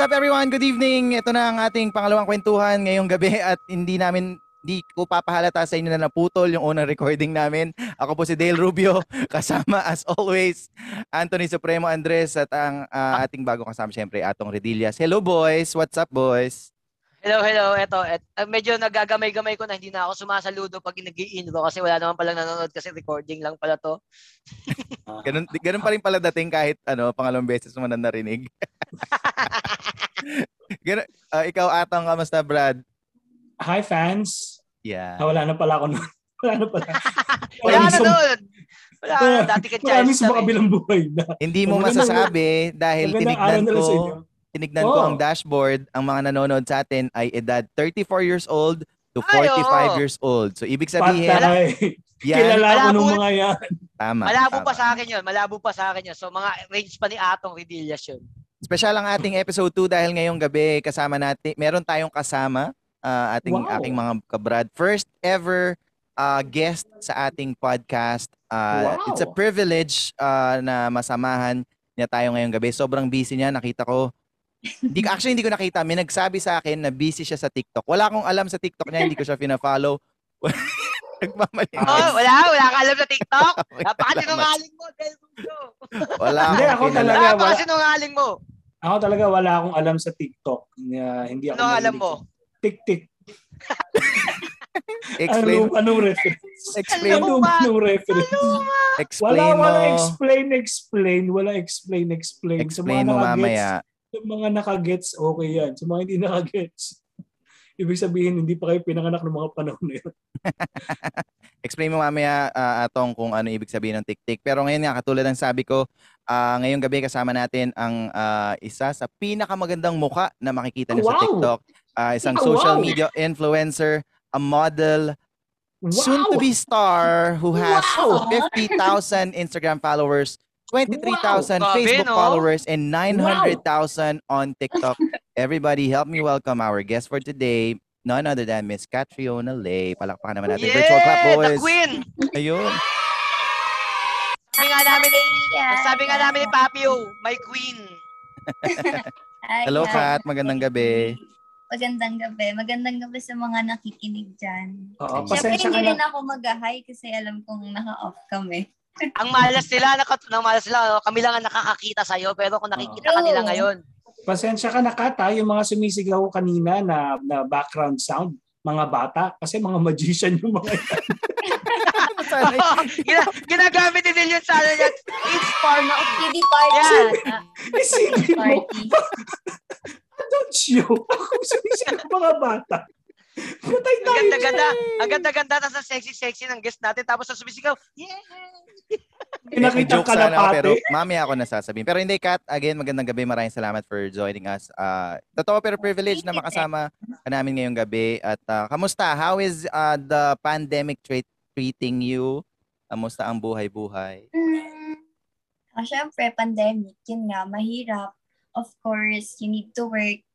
What's up everyone? Good evening. Ito na ang ating pangalawang kwentuhan ngayong gabi at hindi namin di ko papahalata sa inyo na naputol yung unang recording namin. Ako po si Dale Rubio, kasama as always Anthony Supremo Andres at ang ah, ating bagong kasama syempre Atong Redillas. Hello boys, what's up boys? Hello, hello. Eto, et, uh, medyo nagagamay-gamay ko na hindi na ako sumasaludo pag nag intro kasi wala naman palang nanonood kasi recording lang pala to. Ganun, ganun pa rin pala dating kahit ano, pangalawang beses mo na narinig. ah, ikaw Atong, kamusta Brad? Hi fans. Yeah. Ah, wala na pala ako nun. Wala na pala. Wala na sum- doon. Wala na. Dati ka Maraming child sa star makabilang buhay na. Hindi mo Magandang- masasabi dahil tinignan na ko tinignan ko Oo. ang dashboard, ang mga nanonood sa atin ay edad 34 years old to Ay, 45 oo. years old. So ibig sabihin, Patay. yan Kilala ko nung mga yan. tama. Malabo tama. pa sa akin yun. Malabo pa sa akin yun. So mga range pa ni Atong Redillas yun. Special ang ating episode 2 dahil ngayong gabi kasama natin, meron tayong kasama ah, ating Wow. aking mga kabrad. First ever ah, guest sa ating podcast. Ah, Wow. It's a privilege ah, na masamahan niya tayo ngayong gabi. Sobrang busy niya, nakita ko. Hindi, actually, hindi ko nakita. May nagsabi sa akin na busy siya sa TikTok. Wala akong alam sa TikTok niya, hindi ko siya fina-follow. Nagmamalinis. Oh, wala. Wala ka alam sa TikTok. Napaka-sinungaling mo, Del Rubio. Wala Hindi, ako talaga. Napaka-sinungaling mo. Ako talaga wala akong alam sa TikTok. Uh, hindi ako Ano alam mo? Tik-tik. Explain, Anong, anong reference? explain, Ano Anong, anong reference? explain Wala, mo. wala explain, explain. Wala explain, explain. Explain sa mo mamaya. Sa mga nakagets, okay yan. Sa mga hindi nakagets, ibig sabihin, hindi pa kayo pinanganak ng mga panahon na yun. Explain mo mamaya ah, atong kung ano ibig sabihin ng tik-tik. Pero ngayon nga, katulad ng sabi ko, ah, ngayong gabi kasama natin ang ah, isa sa pinakamagandang muka na makikita niyo sa Wow! TikTok. Ah, isang Oh, social wow! media influencer, a model, Wow! soon to be star who has Wow! 50,000 Instagram followers, 23,000 Wow! Facebook no? followers, and 900,000 on TikTok. Everybody, help me welcome our guest for today, none other than Miss Catriona Lay. Palakpakan naman natin. Virtual clap, Yeah, the boys. queen. Ayun. Sabi nga namin, Yeah. sabi nga namin ni Papio, my queen. Hello. Kat. Magandang gabi. Magandang gabi. Magandang gabi sa mga nakikinig dyan. Oo, Ayun. Siyempre, hindi na. rin ako mag-hi kasi alam kong naka-off kami. Ang malas nila, naka, ang malas nila, kami lang ang nakakakita sa'yo, pero kung nakikita ka nila ngayon, Pasensya ka na Kat, ha? yung mga sumisigaw kanina na, na background sound, mga bata, kasi mga magician yung mga yan. Gina, ginagamit din yun sa ano yan. It's far na. Kiddie party. Yan. Ah, Isipin mo, adult show. Ako sumisigaw mga bata. Patay Ang tayo ganda-ganda. dyan. Ang ganda-ganda. Tapos ang sexy-sexy ng guest natin. Tapos ang sumisigaw, yeah. Pinakita Joke sana ako, pero mamaya ako nasasabihin. Pero hindi, Kat. Again, magandang gabi. Maraming salamat for joining us. Ah, totoo pero privilege na makasama ka namin ngayong gabi. At ah, kamusta? How is ah, the pandemic treat, treating you? Kamusta ang buhay-buhay? Hmm. Ah, syempre, pandemic. Yun nga, mahirap. Of course, you need to work.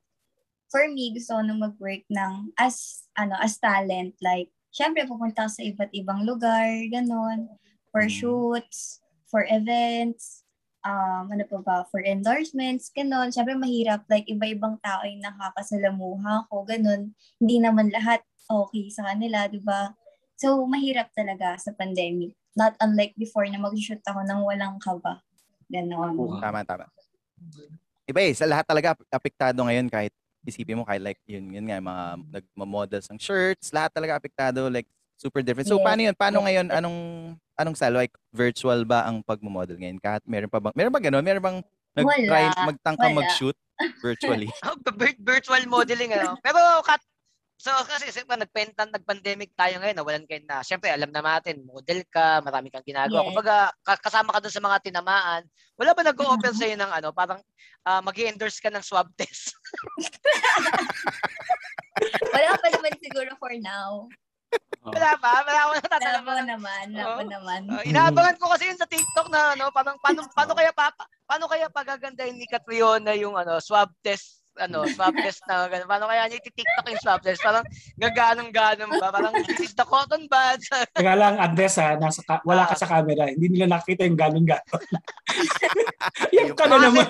For me, gusto ko na mag-work ng as, ano, as talent. Like, syempre, pupunta ka sa iba't ibang lugar, ganon. For Mm. shoots, for events, um, ano pa ba, for endorsements, ganon. Syempre, mahirap. Like, iba-ibang tao yung nakakasalamuha ko, ganon. Hindi naman lahat okay sa kanila, di ba? So, mahirap talaga sa pandemic. Not unlike before na mag-shoot ako ng walang kaba. Ganon. Tama, tama. Iba eh, sa lahat talaga ap- apektado ngayon kahit isipin mo kahit like yun, yun nga, mga nagma-models ng shirts, lahat talaga apektado, like super different. So Yes. paano yun? Paano ngayon? Anong anong style? Like virtual ba ang pagmo-model ngayon? Kahit meron pa bang, meron ba ganun? Meron bang nag-try, magtangka Wala. mag-shoot virtually? Oh, vir- virtual modeling. Ano. Pero, kat, so kasi siyempre, nagpentan, nag-pandemic tayo ngayon, nawalan kayo na. Siyempre, alam na natin, model ka, marami kang ginagawa. Yes. Kumbaga, ka- kasama ka dun sa mga tinamaan. Wala ba nag-o-offer Mhm. sa'yo ng ano, parang uh, mag endorse ka ng swab test? Wala pa naman siguro for now. Wala pa? Wala ko Wala natatanong pa naman. Wala pa Oo. naman. Uh, inaabangan ko kasi yun sa TikTok na ano, parang paano paano kaya pa paano kaya pagagandahin ni Catriona yung ano swab test ano, swapless na gano'n. Paano kaya niya iti-tiktok yung swapless? Parang gaganong-ganon ba? Parang this is the cotton buds. Teka lang, Andres ha, nasa ka- wala ka sa camera. Hindi nila nakita yung ganon-ganon. Yan ka na naman.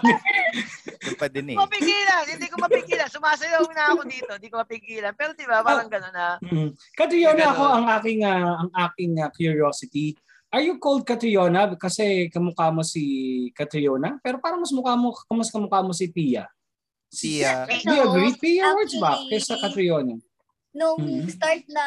Yun pa din eh. mapigilan, hindi ko mapigilan. Sumasayaw na ako dito, hindi ko mapigilan. Pero di ba, parang gano'n na. Mm. Catriona, Ganun. ako ang aking ah, ang aking ah, curiosity. Are you called Catriona? Kasi kamukha mo si Catriona, pero parang mas mukha mo, mas kamukha mo si Pia. Si, ah, Do you agree? Pia, words ba? Kaysa Catriona. Nung Mhm. start na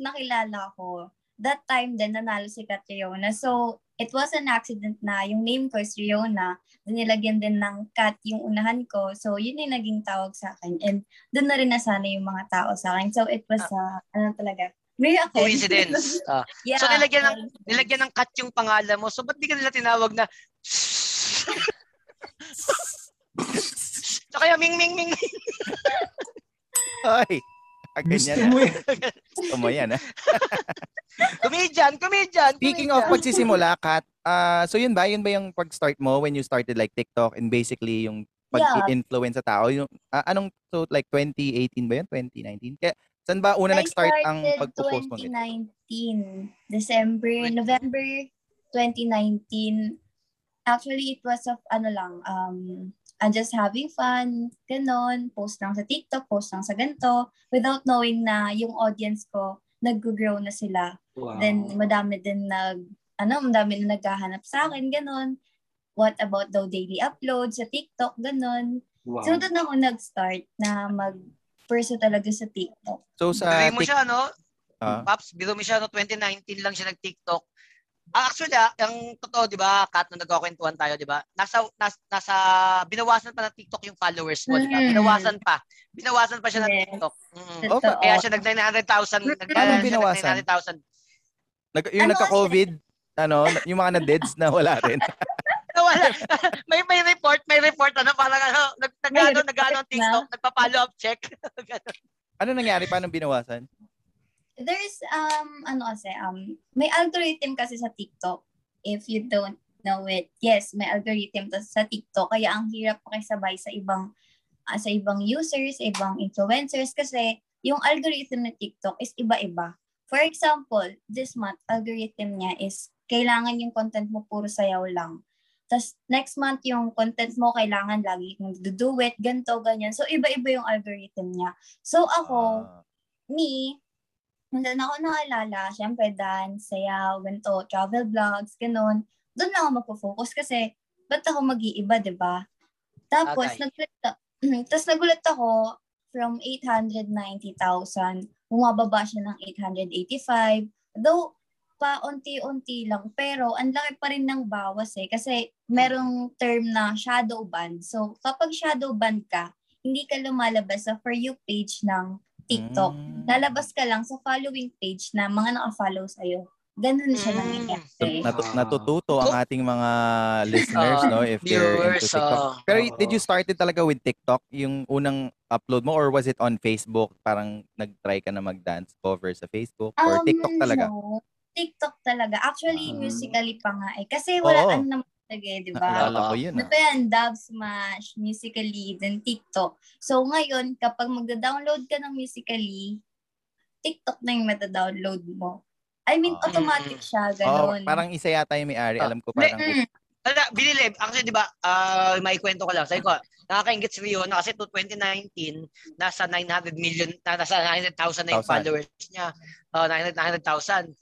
nakilala ko, that time din nanalo si Catriona. So, it was an accident na yung name ko is Riona. Nilagyan din ng cat yung unahan ko. So, yun yung naging tawag sa akin. And doon na rin nasana yung mga tao sa akin. So, it was, uh, ano talaga, miracle. Coincidence. Ah. yeah. So, nilagyan ng, nilagyan ng cut yung pangalan mo. So, ba't di ka nila tinawag na So, kaya ming ming ming. Ay, ah, Gusto ganyan. mo. Gusto mo yan, ah. Comedian, comedian. Speaking of pagsisimula, Kat, ah, so yun ba? Yun ba yung pag-start mo when you started like TikTok and basically yung pag-influence sa tao? Yung, ah, anong, so like 2018 ba yun? 2019? Kaya, saan ba una I nag-start ang pag-post mo? 2019. December, November 2019. Actually, it was of ano lang, um, I'm just having fun, ganon, post lang sa TikTok, post lang sa ganito, without knowing na yung audience ko, nag-grow na sila. Wow. Then, madami din nag, ano, madami na naghahanap sa akin, ganon. What about daw daily upload sa TikTok, ganon. wow. So, doon ako nag-start na mag-pursue talaga sa TikTok. So sa Biro mo Tik- siya, no? ah, Paps, biro mo siya, no? 2019 lang siya nag-TikTok. Ah, actually, ah, ang totoo, di ba, Kat, nung nagkakwentuhan tayo, di ba, nasa, nas, nasa, binawasan pa ng TikTok yung followers mo, di ba? Mm. Binawasan pa. Binawasan pa siya ng Yes. TikTok. Mm. Oh, Totoo. Kaya siya nag 900,000. Nag binawasan? nag 900,000. nag, yung Ano nagka-COVID, ano, yung mga na-deads na wala rin. Wala. may may report, may report ano parang ano, nag nag May ano, report nag ano, na. TikTok, nagpa-follow up check. Ganun. ano nangyari? Paano binawasan? There's, um, ano kasi, um, may algorithm kasi sa TikTok. If you don't know it, yes, may algorithm to sa TikTok. Kaya ang hirap pakisabay sa ibang, ah, sa ibang users, sa ibang influencers kasi yung algorithm ng TikTok is iba-iba. For example, this month, algorithm niya is kailangan yung content mo puro sayaw lang. Tapos next month, yung content mo kailangan lagi kong do it, ganto, ganyan. So, iba-iba yung algorithm niya. So, ako, Ah, me, doon ako naalala, syempre dance, sayaw, ganito, travel vlogs, ganun. Doon lang ako magpo-focus kasi ba't ako mag-iiba, di ba? Tapos, Bagay. nagulat, tapos nagulat ako from 890,000, bumababa siya ng 885. Though, pa-unti-unti lang, pero ang laki pa rin ng bawas eh. Kasi merong term na shadow ban. So, kapag shadow ban ka, hindi ka lumalabas sa For You page ng TikTok. mm. Lalabas ka lang sa following page na mga naka-follow sa'yo. Ganun siya Mm. nangyayari. Natu- natututo ang ating mga listeners, Ah, no? If they're Viewers, into TikTok. ah. Pero did you started talaga with TikTok? Yung unang upload mo or was it on Facebook? Parang nag-try ka na mag-dance cover sa Facebook? Or Um, TikTok talaga? No, TikTok talaga. Actually, Ah. musically pa nga eh. Kasi wala Oo. ano naman talaga eh, di ba? Naalala ko yun. Ano Ah. pa yan? Dub Smash, Musically, then TikTok. So ngayon, kapag magda-download ka ng Musically, TikTok na yung mata-download mo. I mean, Ah. automatic siya, Oh, ganun. parang isa yata yung may-ari. Ah. Alam ko parang Mm. Wala, binili. Actually, di ba, ah may kwento ko lang. Sabi ko, nakakaingit si Rio na kasi to 2019, nasa 900 million, na, nasa 900,000 na yung followers niya. Uh, 900, 900,000.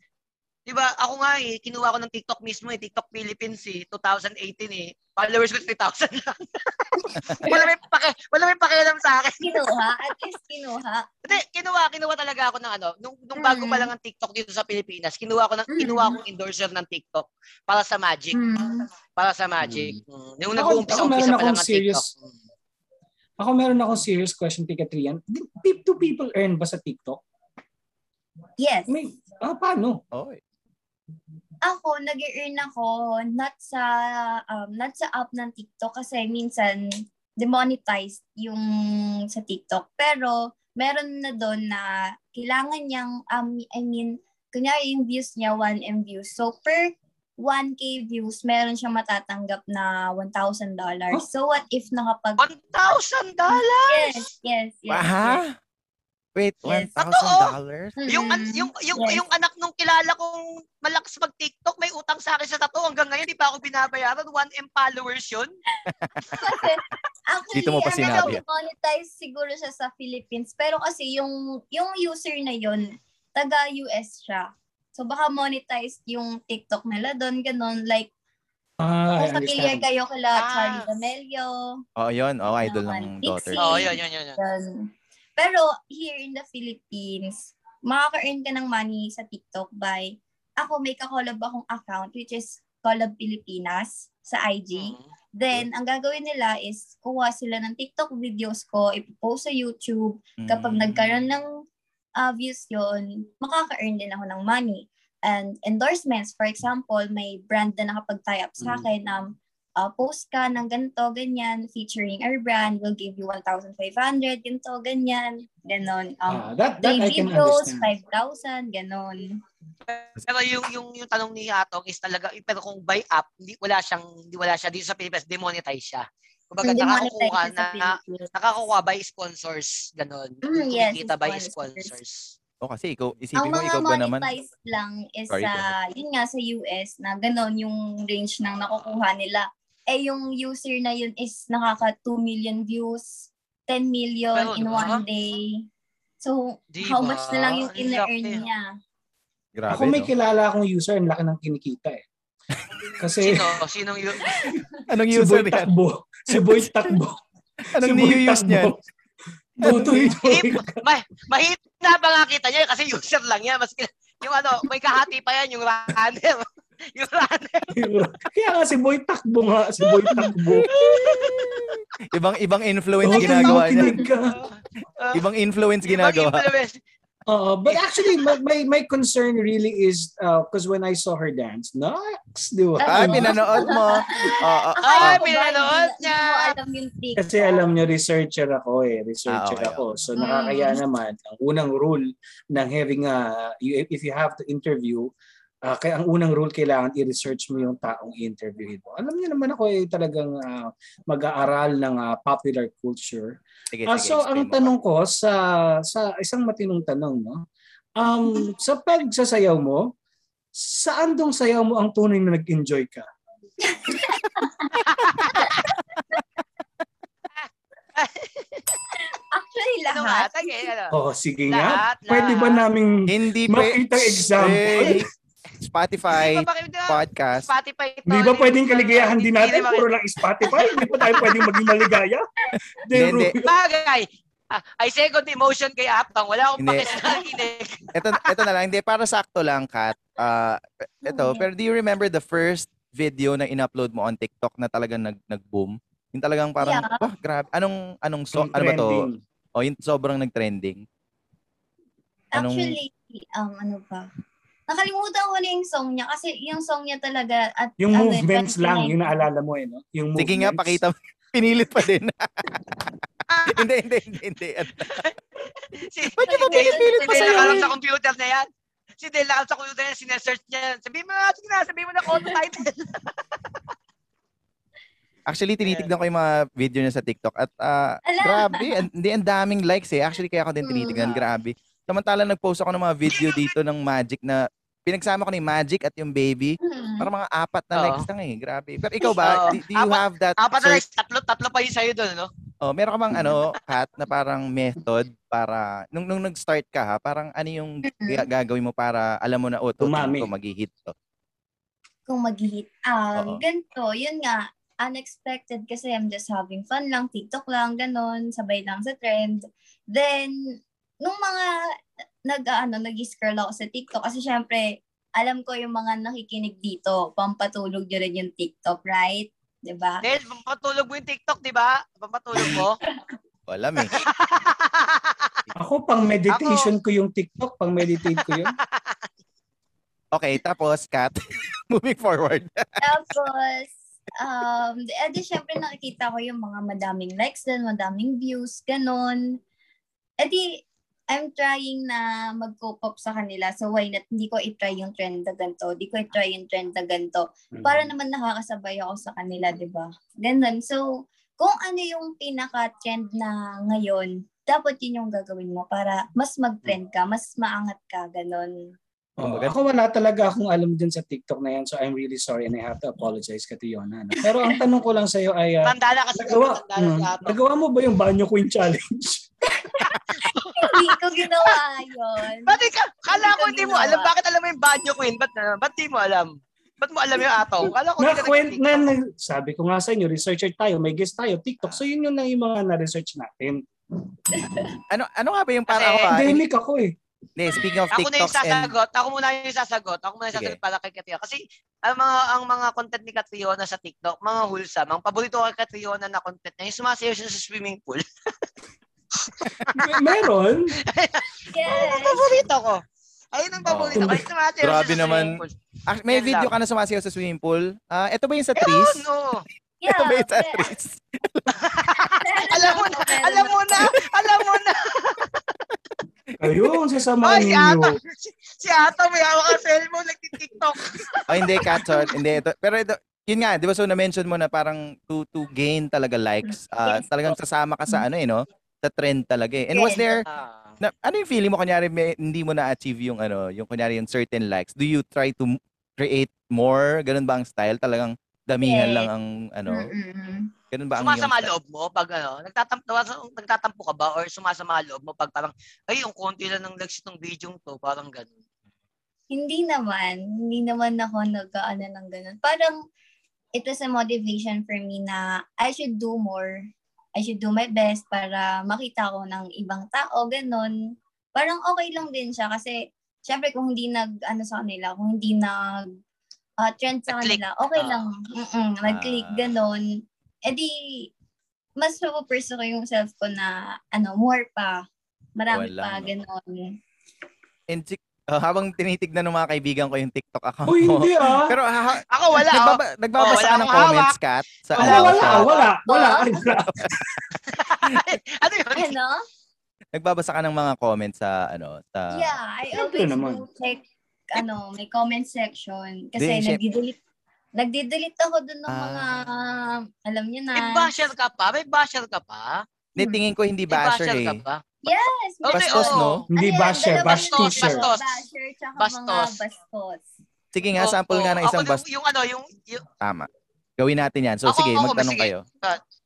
Di ba, ako nga eh, kinuha ko ng TikTok mismo eh, TikTok Philippines eh, 2018 eh. Followers ko 3,000 lang. wala may pake, wala may pakialam sa akin. Kinuha, at least kinuha. Hindi, kinuha, kinuha talaga ako ng ano, nung, nung bago pa Mm. lang ang TikTok dito sa Pilipinas, kinuha ko ng, Mm. kinuha akong endorser ng TikTok para sa Magic. Mm. Para sa Magic. Mm. Yung Ako- nag-uumpisa umpisa pa lang akong ang serious- TikTok. Mm. Ako meron akong serious question kay Katrian. Do people earn ba sa TikTok? Yes. May, ah, paano? oh, eh. Ako, nag-earn ako not sa um, not sa app ng TikTok kasi minsan demonetized yung sa TikTok. Pero meron na doon na kailangan niyang um, I mean, kunyari yung views niya 1M views. So per 1K views, meron siyang matatanggap na $1,000. So what if nakapag... $1,000? Yes, yes, yes. Ha? Wait, Yes. $1,000? yes. Yung, an- Mhm. yung, yung, Yes. yung anak nung kilala kong malakas mag TikTok, may utang sa akin sa tattoo. Hanggang ngayon, di pa ako binabayaran. 1M followers yun. Kasi, actually, Dito mo pa ano sinabi, daw, monetize siguro siya sa Philippines. Pero kasi yung, yung user na yun, taga-US siya. So baka monetize yung TikTok nila doon, ganun. Like, Ah, I kung familiar understand. kayo kila Ah. Charlie D'Amelio, Oh, yun. Oh, idol Naman. ng daughter. Oo, oh, yun, yun, yun. yun. Yun. Pero here in the Philippines, makaka-earn ka ng money sa TikTok by, ako may kakolab akong account which is Collab Pilipinas sa IG. Mm. Then, ang gagawin nila is kuha sila ng TikTok videos ko, ipopost sa YouTube. Kapag Mm. nagkaroon ng uh, views yon makaka-earn din ako ng money. And endorsements, for example, may brand na nakapag-tie up sa Mm. akin, um, uh, post ka ng ganito, ganyan, featuring our brand, we'll give you 1,500, ganito, ganyan, ganon. Um, Ah, that, that I can videos, understand. 5,000, ganon. Pero yung yung yung tanong ni Atong is talaga pero kung buy up, hindi wala siyang hindi wala siya dito sa Pilipinas, demonetize siya. Kumbaga Hindi nakakukuha monetize na nakakukuha by sponsors ganon. Mm, yes, Kumikita by sponsors. sponsors. Oh, kasi ikaw, Ang isipin mo, mga ikaw ba naman? monetized lang is sa, yun nga sa US na ganon yung range ng nakukuha nila. Eh yung user na yun is nakaka 2 million views, 10 million Pero, in diba? one day. So, Di how ba? much na lang yung laki. niya? Grabe, Ako may no? kilala akong user, ang laki ng kinikita eh. Kasi Sino? Sinong yun? Anong si user Boy yan? Takbo. Si Boy Takbo. Anong si Boy niyo-use niyan? Ma- mahina pa nga kita niya kasi user lang yan. Mas, yung ano, may kahati pa yan, yung runner. yung runner. Kaya nga si Boy Takbo nga. Si Boy Takbo. Ibang ibang influence Oh, ginagawa niya. Uh, Ibang influence ibang ginagawa. influence. Oo, but actually, my, my, my concern really is, because when I saw her dance, nice, di ba? Ay, Ano? pinanood mo. Oo, oo, Ay, pinanood niya. Kasi alam niyo, researcher ako eh. Researcher Ah, okay, ako. So, nakakaya naman, ang unang rule ng having a, you- if you have to interview, ah, kaya ang unang rule, kailangan i-research mo yung taong interviewin mo. Alam niyo naman ako eh, talagang ah, mag-aaral ng ah, popular culture. Sige, Ah, sige, so, ang mo. tanong ko sa sa isang matinong tanong, no? Um, sa pagsasayaw mo, saan dong sayaw mo ang tunay na nag-enjoy ka? Actually, Ano nga? lahat. Ano? Oh, sige nga. Lahat, Pwede ba lahat. naming Hindi pa makita example? Eh, Spotify, Hindi ba podcast. Spotify to. Hindi ba pwedeng kaligayahan din natin? Hindi Puro lang Spotify? Hindi pa tayo pwedeng maging maligaya? Hindi. Bagay. Ah, I second emotion kay Aptang. Wala akong sa nakikinig. Ito, ito na lang. Hindi, para sakto lang, Kat. Ah, ito, Okay. pero do you remember the first video na in-upload mo on TikTok na talagang nag, nag-boom? Yung talagang parang, Yeah. wah, grabe. Anong, anong, so, Yung ano ba to? O, yung sobrang nag-trending. Anong- Actually, um, ano ba? Nakalimutan ko na yung song niya kasi yung song niya talaga at Yung ano, movements lang, 29. yung naalala mo eh, no? Yung Sige nga, movements. pakita mo. Pinilit pa din. hindi, hindi, hindi, hindi. Si, Ba't ba pinipilit pa sa'yo nakalam eh? sa computer na yan. Si Dale nakalam sa computer na yan, sinesearch niya. yan. Sabihin mo na, sige na, sabihin mo na kung ano title. Actually, tinitignan ko yung mga video niya sa TikTok at ah, Ala! grabe, hindi ang daming likes eh. Actually, kaya ako din Mm. tinitignan, grabe. Samantala, nag-post ako ng mga video dito ng Magic na pinagsama ko ni Magic at yung baby. Hmm. Para mga apat na Oo. likes lang eh. Grabe. Pero ikaw ba, Oo. do, do you Apat- have that Apat na like, tatlo, tatlo pa yung sa'yo doon, no? Oh, meron ka bang ano, Kat, na parang method para nung nung nag-start ka ha, parang ano yung ga- gagawin mo para alam mo na oh, to, Umami. to mag-hit to. Kung mag-hit. Oo. Um, ganito, yun nga, unexpected kasi I'm just having fun lang, TikTok lang, ganon, sabay lang sa trend. Then, nung mga nag ano, nag-scroll ako sa TikTok kasi syempre, alam ko yung mga nakikinig dito, pampatulog nyo rin yung TikTok, right? 'Di ba? Dale, pampatulog mo yung TikTok, di ba? Pampatulog mo. Alam eh. Ako, pang meditation ko yung TikTok, pang meditate ko yun. Okay, tapos Kat, moving forward. Tapos, um, edi syempre nakikita ko yung mga madaming likes din, madaming views, ganon. Edi, I'm trying na mag-cope up sa kanila. So why not, hindi ko i-try yung trend na ganito. Hindi ko i-try yung trend na ganito. Mm. Para naman nakakasabay ako sa kanila, di ba? Ganun. So, kung ano yung pinaka-trend na ngayon, dapat yun yung gagawin mo para mas mag-trend ka, mas maangat ka, ganun. Kumbaga- ako wala talaga akong alam dun sa TikTok na yan. So I'm really sorry and I have to apologize ka Tiona. No? Pero ang tanong ko lang sa'yo ay, uh, Tanda na kasi. nagawa, mm, nagawa mo ba yung Banyo Queen Challenge? hindi ko ginawa yun. Ba't ikaw? Kala ko Hindi mo alam. Bakit alam mo yung banyo queen? Ba't, uh, ba't di mo alam? Ba't mo alam yung Ato? Kala ko na, hindi ka kwent, na, na, sabi ko nga sa inyo, researcher tayo, may guest tayo, TikTok. So yun yun lang yung mga na-research natin. Ano ano nga ba yung para ako ah? Endemic ako eh. Hindi, speaking of Ako na yung TikToks and sasagot. Ako muna yung sasagot. Ako muna yung sasagot para kay Katriona. Kasi ang mga ang mga content ni Katriona sa TikTok, mga wholesome. Ang paborito ko kay Katriona na content niya, yung sumasayaw siya sa swimming pool. May- Meron. Yes. Ang paborito ko. Ayun ang paborito ko. Yung sumasayaw Grabe naman. pool. Ah, may video lang. ka na sumasayaw sa swimming pool. Ah, ito ba yung sa Ayun, trees? no. Yeah, Ito ba yung sa yeah. trees? Alam mo na, alam mo na, alam mo na. Ayun, sasamahan Ay, si. Ato, si, si Ato may hawak ang cellphone, nagtitiktok. Oh, hindi, Catshot. Hindi, ito. Pero ito, yun nga, di ba so na-mention mo na parang to to gain talaga likes, ah, Yes. talagang sasama ka sa ano eh, no? Sa trend talaga eh. And was there, Ah. na, ano yung feeling mo kunyari may, hindi mo na-achieve yung ano, yung kunyari yung certain likes? Do you try to create more? Ganun ba ang style? Talagang damihan Yes. lang ang ano? Mm-mm. Ganun ba ang Sumasama loob mo pag ano, nagtatampo, nagtatampo ka ba or sumasama loob mo pag parang, ay, yung konti lang ng likes ng video to, parang ganun. Hindi naman. Hindi naman ako nag-ano ng ganun. Parang, it was a motivation for me na I should do more. I should do my best para makita ko ng ibang tao, ganun. Parang okay lang din siya kasi, syempre kung hindi nag, ano sa kanila, kung hindi nag, ah, trend sa kanila, okay Ah. lang. Mm-mm, nag-click, Ah. ganun. E di, mas mapupursue ko yung self ko na, ano, more pa. Marami pa, ganun. And oh, habang tinitignan ng mga kaibigan ko yung TikTok account Uy, mo. hindi ah. Pero ha, Ako wala, oh. nagbaba, nagbabasa Oh, wala ka ng akong comments, Kat? Sa, Wala, Wala, wala, wala, wala. Ah. Ay, wala. ano yun? Ano? nagbabasa ka ng mga comments sa ano sa Yeah, I always do check ano, may comment section kasi nagdi-delete nagdi-delete ako dun ng Ah. mga alam niyo na. May basher ka pa? May basher ka pa? Hindi, tingin ko hindi basher basher eh. ka pa? Yes. Okay, Bastos, oo. no? Hindi Ano yan, basher, dalawa bash teacher. Bastos. Basher tsaka mga Bastos. bastos. Sige nga, Oo, sample nga ng ako isang yung- bas. Yung ano, yung, yung Tama. Gawin natin yan. So Ako, sige, ako, magtanong sige. kayo.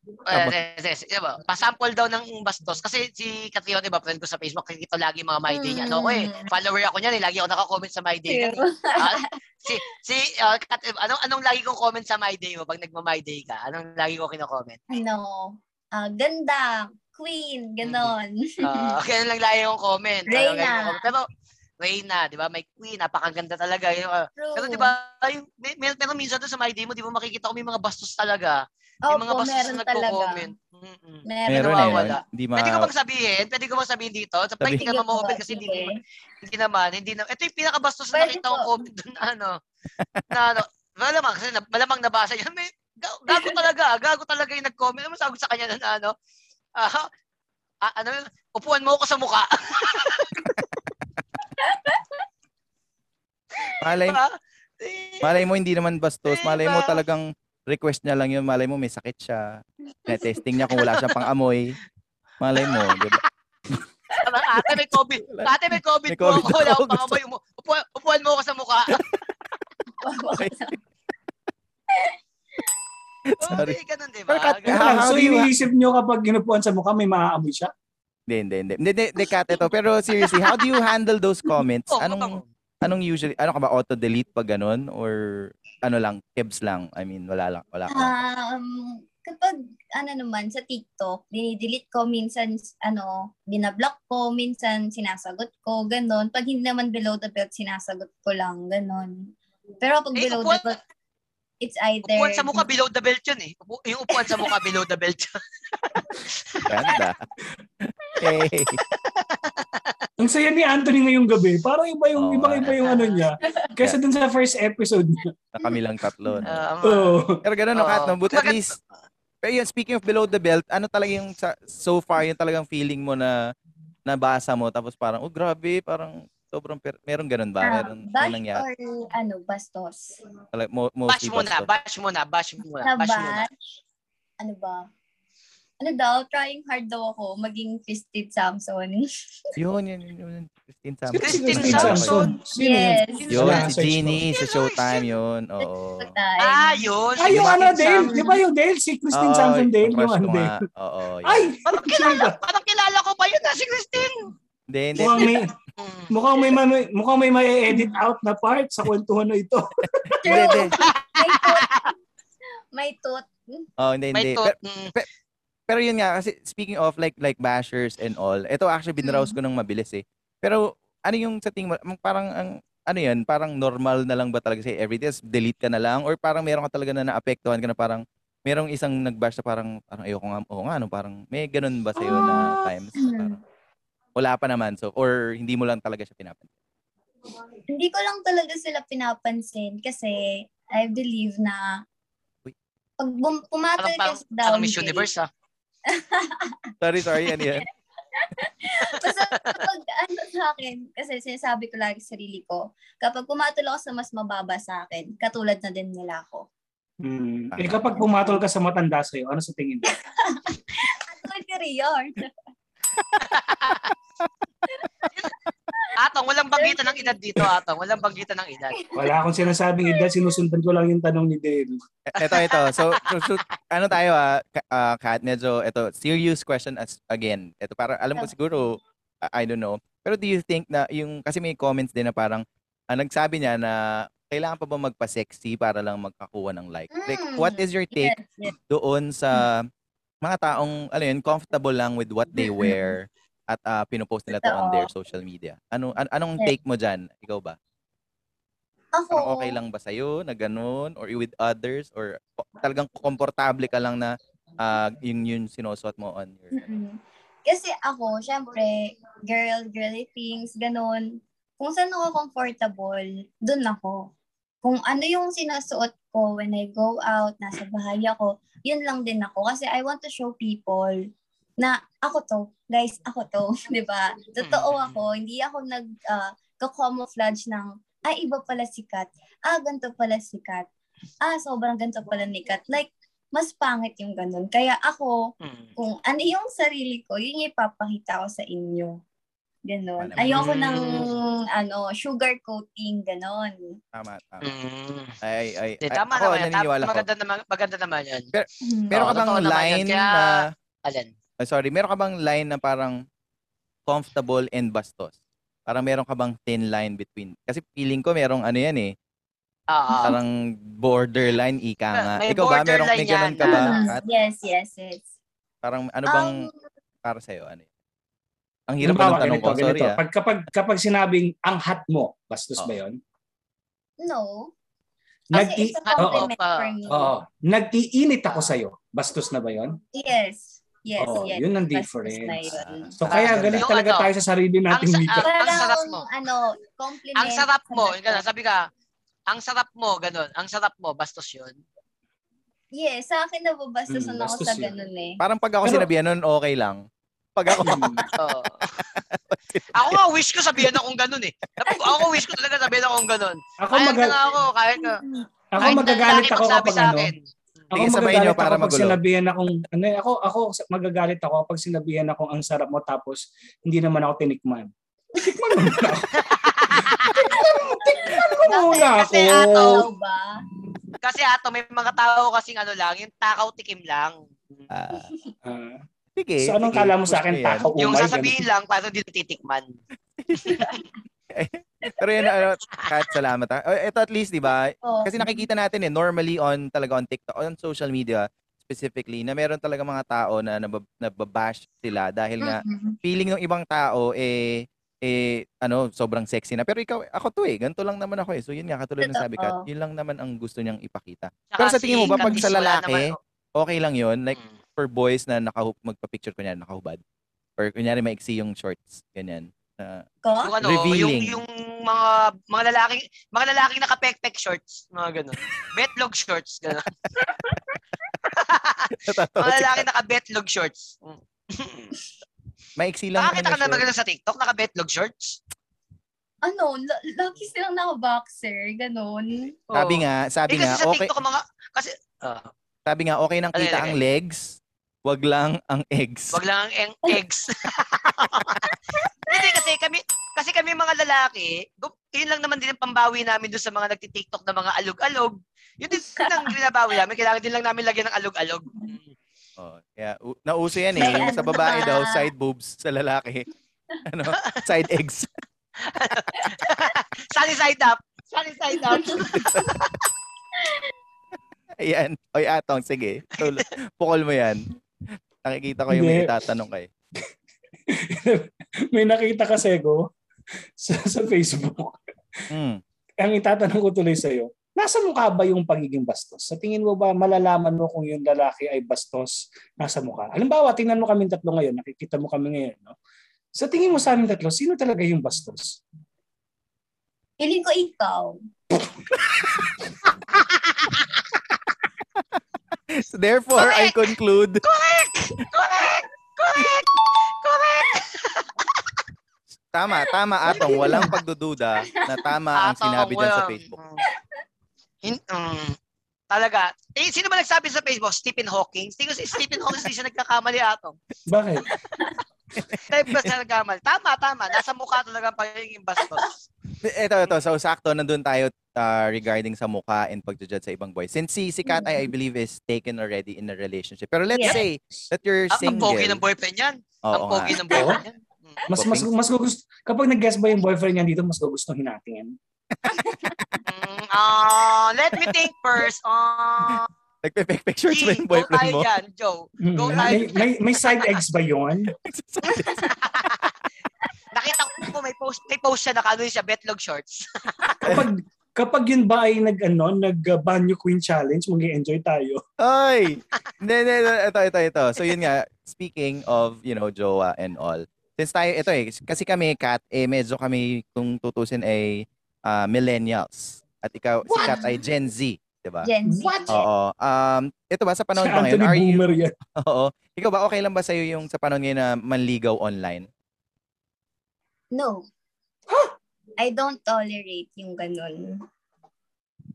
Eh, yes, yes, yes, diba? Pa-sample daw ng bastos. Kasi si Katriona, diba, friend ko sa Facebook, nakikita lagi mga My Day. niya. Ano ko eh, Mm. follower ako niyan eh. Lagi ako naka-comment sa My Day. True. Ah, si, si, uh, Kat, anong, anong lagi kong comment sa My Day mo pag nagma-My Day ka? Anong lagi ko kino-comment? ano, ah, ganda, queen, ganon. Uh, kaya lang lagi kong comment. Ano, Reyna. comment. Pero, Reyna, di ba? May queen, napakaganda talaga. Yung, uh, pero di ba, yung, may, may, pero minsan doon sa My Day mo, di ba makikita ko may mga bastos talaga. Yung mga Opo, bastos na nagko-comment. Mm-mm. Meron. Meron eh. no? Hindi ma... Pwede ko bang sabihin? Pwede ko bang sabihin dito? Sa Sabi- hindi ka po, ma-open kasi hindi, naman- hindi naman. Hindi na, ito yung pinakabastos na nakita kong po. comment doon na ano. na ano. Malamang, kasi na, malamang nabasa niya. May, ga- gago talaga. Gago talaga yung nag-comment. Ano sabi sa kanya na ano? Ah, ano yun? Upuan mo ako sa mukha. Malay, Diba? Malay mo hindi naman bastos. Malay mo Diba? talagang request niya lang yun. Malay mo may sakit siya. Na-testing niya kung wala siyang pang-amoy. Malay mo, di ba? Ate may COVID. Ate may COVID, May COVID po. Ako, wala ako. akong pangamoy. Upuan, upuan mo ako sa mukha. Sorry. Okay, ganun, di Pero ba? Kat- Ganun. So do you- iniisip nyo kapag ginupuan sa mukha, may maaamoy siya? Hindi, hindi, hindi. Hindi, hindi, Kat, ito. Pero seriously, how do you handle those comments? Oo, Anong, anong usually, ano ka ba, auto-delete pag ganun? Or ano lang, kebs lang? I mean, wala lang, wala ka. Um, kapag ano naman sa TikTok, dinidelete ko minsan ano, binablock ko, minsan sinasagot ko, ganon. Pag hindi naman below the belt, sinasagot ko lang, ganon. Pero pag Eh, below upuan- the belt, it's either Upuan sa mukha below the belt yun eh. Upu- yung upuan sa mukha below the belt yun. Ganda. hey. Ang saya ni Anthony ngayong gabi. Parang iba yung, Oo. ibang iba yung ano niya. Kaysa dun sa first episode niya. Kami lang tatlo. No? Oo. Pero ganun, no, Kat, no? But at least, pero yun, speaking of below the belt, ano talaga yung sa, so far, yung talagang feeling mo na nabasa mo tapos parang, oh grabe, parang sobrang, per- meron ganun ba? Ah, Meron, may bash nangyari? or ano, bastos? Like, mo, Bash muna, bastos. bash muna, bash muna, Sa bash muna. bash, ano ba? Ano daw, trying hard daw ako maging Fisted Samson. Yun, yun, yun, yun. Christine Samson. Christine Christine Samson. Yes. yun? Si. Jeannie sa Showtime yun. Oo. Ah, yun. Ay, yung Si ano, Christine Dale. Di ba yung Dale? Si Christine Samson Dale. Yung ano, Dale. Oo. Ay! Parang kilala, parang kilala ko pa yun na si Christine. Hindi, hindi. Mukhang may, Mm. mukhang may, may, mukhang may may edit out na part sa kwentuhan na ito. Hindi, hindi. May tooth. Oh, hindi, May hindi. tot. Pero, mm. pero yun nga, kasi speaking of like like bashers and all, ito actually binrowse ko ng mabilis eh. Pero ano yung sa tingin mo, ang parang ang ano yan, parang normal na lang ba talaga say everyday, delete ka na lang or parang meron ka talaga na naapektuhan ka na parang merong isang nag-bash na parang parang ayoko nga, oo nga, ano, parang may ganun ba sa'yo na times? Parang, wala pa naman, so, or hindi mo lang talaga siya pinapansin. Hindi ko lang talaga sila pinapansin kasi I believe na pag bum- Parang, ka parang, sa parang downgrade, Miss Universe ah. Sorry, sorry, ano yan? Basta kapag ano sa akin, kasi sinasabi ko lagi sa sarili ko, kapag pumatol ako sa mas mababa sa akin, katulad na din nila ako. Hmm. Eh, kapag pumatol ka sa matanda sa'yo, ano sa tingin mo? Katulad ka Rion. Atong, walang banggitan ng edad dito, Atong. Walang banggitan ng edad. Wala akong sinasabing edad, sinusundan ko lang yung tanong ni Dale. Ito, ito. So, so, so, ano tayo ah, ah, Kat, medyo, ito, serious question as again. Ito, para alam ko siguro, I, I don't know. Pero do you think na yung, kasi may comments din na parang, ah, nagsabi niya na kailangan pa ba magpa-sexy para lang magkakuha ng like? Like, Mm, what is your take Yes, yes. doon sa mga taong, ano yun, comfortable lang with what they wear at ah, pinopost nila to on their social media? Ano, an- anong take mo dyan? Ikaw ba? Ako, Parang okay lang ba sa'yo na ganun? Or with others? Or talagang komportable ka lang na ah, yung yun sinusuot mo on your... Mm-mm. Kasi ako, syempre, girl, girly things, ganun. Kung saan ako comfortable, dun ako. Kung ano yung sinusuot ko when I go out, nasa bahay ako, yun lang din ako. Kasi I want to show people na ako to, guys, ako to, di ba? Totoo ako, hindi ako nag, uh, camouflage ng, ay, iba pala sikat. Ah, ganito pala sikat. Ah, sobrang ganito pala nikat. Like, mas pangit yung ganun. Kaya ako, Mm. kung ano yung sarili ko, yun yung ipapakita ko sa inyo. Ganon. Ayoko ng, Mm. ano, sugar coating, ganon. Tama, tama. Mm. Ay, ay, ay, tama ako, naman. Tama, ko. maganda naman, maganda naman yan. Meron Oo, ka bang line Kaya- na... Alin? ah, sorry, meron ka bang line na parang comfortable and bastos? Parang meron ka bang thin line between? Kasi feeling ko merong ano yan eh. Ah. Parang borderline ika nga. May Ikaw ba? Merong, may ganun ka ba? Mm, Kat? yes, yes, yes. Parang ano bang Um, para sa'yo? Ano yun? Ang hirap Halimbawa, ng tanong ko. ganito, Sorry ganito. ah. Pag, kapag, kapag sinabing ang hat mo, bastos Oo. ba yun? no. Nag Kasi it's a Oo, compliment pa. for me. Oo. Nag-iinit ako sa'yo. Bastos na ba yun? Yes. Yes, Oo, yes. yun ang difference. na yun. So kaya Ah, galit yung talaga ano, tayo sa sarili natin ang sa- ah, Parang, sarap mo. ano, compliment. Ang sarap sa mo, ganun, sabi ka, ang sarap mo, ganun, ang sarap mo, bastos yun. Yes, sa akin nababastosan Mm, ako bastos sa yun. ganun eh. Parang pag ako Pero- sinabihan nun, okay lang. Pag ako. Oo. ako nga wish ko sabihan akong ganun eh. Ako wish ko talaga sabihan akong ganun. Ako, Kahit maga- na ako, kahit na. ako kahit magagalit ako kapag sa ano. Ako Sige, sabayin magagalit ako para pag magulo. sinabihan akong, ano, eh, ako, ako magagalit ako pag sinabihan akong ang sarap mo tapos hindi naman ako tinikman. Tikman mo muna ako. Tikman mo muna ako. Kasi ato, ba? kasi ato, may mga tao kasing ano lang, yung takaw tikim lang. ah, Ah, sige. so anong sige, kala mo sa akin? yan. Takaw yung umay? sasabihin lang, para hindi titikman. Pero yun, ano, Kat, salamat ha. Oh, Ito at least, di ba? Oh. Kasi nakikita natin eh, normally on, talaga on TikTok, on social media, specifically, na meron talaga mga tao na nabab- nababash sila dahil nga, Mhm. feeling ng ibang tao, eh, eh, ano, sobrang sexy na. Pero ikaw, ako to eh, ganito lang naman ako eh. So yun nga, katulad ng sabi. Kat, yun lang naman ang gusto niyang ipakita. Pero sa tingin mo ba, pag sa lalaki, naman- okay lang yun? Like, Mm. For boys na naka magpa-picture ko niyan, nakahubad. Or kunyari maiksi yung shorts, ganyan. Na, Ko? Yung ano, Revealing. yung yung mga mga lalaking mga lalaking nakapekpek shorts, mga ganun. Betlog shorts, ganun. mga lalaking naka-betlog shorts. Mm. maiksi lang Nakakita ka na ganun sa TikTok? Naka-betlog shorts? Ano, la- lagi silang naka-boxer, ganun. Sabi Oo. nga, sabi Eh, kasi nga, sa okay, TikTok, mga, kasi, ah, sabi nga, okay nang kita ang okay. legs, wag lang ang eggs. wag lang ang eggs. Hindi kasi kami, kasi kami mga lalaki, yun lang naman din ang pambawi namin doon sa mga nagti-TikTok na mga alog-alog. Yun din yun ang binabawi namin. Kailangan din lang namin lagyan ng alog-alog. Oh, kaya u- nauso yan eh. Yung sa babae ba? daw, side boobs. Sa lalaki, ano, side eggs. Sunny side up. Sunny side up. Ayan. Oy, atong, sige. Pukol mo yan. Nakikita ko yung may itatanong kay. May nakita kasi ko sa, sa Facebook. Hmm. Ang itatanong ko tuloy sa'yo, nasa mukha ba yung pagiging bastos? Sa tingin mo ba malalaman mo kung yung lalaki ay bastos nasa mukha? Halimbawa, tingnan mo kami tatlo ngayon, nakikita mo kami ngayon. No? Sa tingin mo sa amin tatlo, sino talaga yung bastos? Feeling ko ikaw. So therefore, I conclude, Correct! Correct! Correct! Correct! tama, tama, atong, walang pagdududa na tama ang Atong, sinabi dyan sa Facebook. Hin- mm, talaga. Eh, sino ba nagsabi sa Facebook? Stephen Hawking? Tingin si Stephen Hawking hindi siya nagkakamali atong. Bakit? Type ba siya nagkakamali? Tama, tama. Nasa mukha talaga ang pagiging bastos. Ito, ito. So, sakto, nandun tayo uh, regarding sa mukha and pagjudge sa ibang boys. Since si, si Katay, I believe, is taken already in a relationship. Pero let's Yeah. say that you're Ah, ang single. pogi ng boyfriend yan. Oo ang pogi ng boyfriend yan. Mm. Mas mas mas gusto kapag nag-guess ba yung boyfriend niya dito, mas gugustuhin natin yan. Mm, ah, let me think first. Ah, Nagpe-fake pictures ba yung go boyfriend tayo mo? dyan, Joe. Mm, Go may, tayo. may, may side eggs ba yon? Nakita ko may post, may post siya naka ano yun siya, betlog shorts. Kapag kapag yun ba ay nag ano, nag uh, banyo queen challenge, mag-enjoy tayo. Ay! Hindi, hindi. Ito, ito, ito. So yun nga, speaking of, you know, jowa and all. Since tayo, ito eh, kasi kami, Kat, eh, medyo kami, kung tutusin ay ah, millennials. At ikaw, si Kat ay Gen Z. Diba? Gen Z. What? Oo. Um, ito ba, sa Si panahon ba ngayon, Anthony are you, Boomer yan. oo. Ikaw ba, okay lang ba sa'yo yung sa panahon ngayon na manligaw online? No. I don't tolerate yung ganun.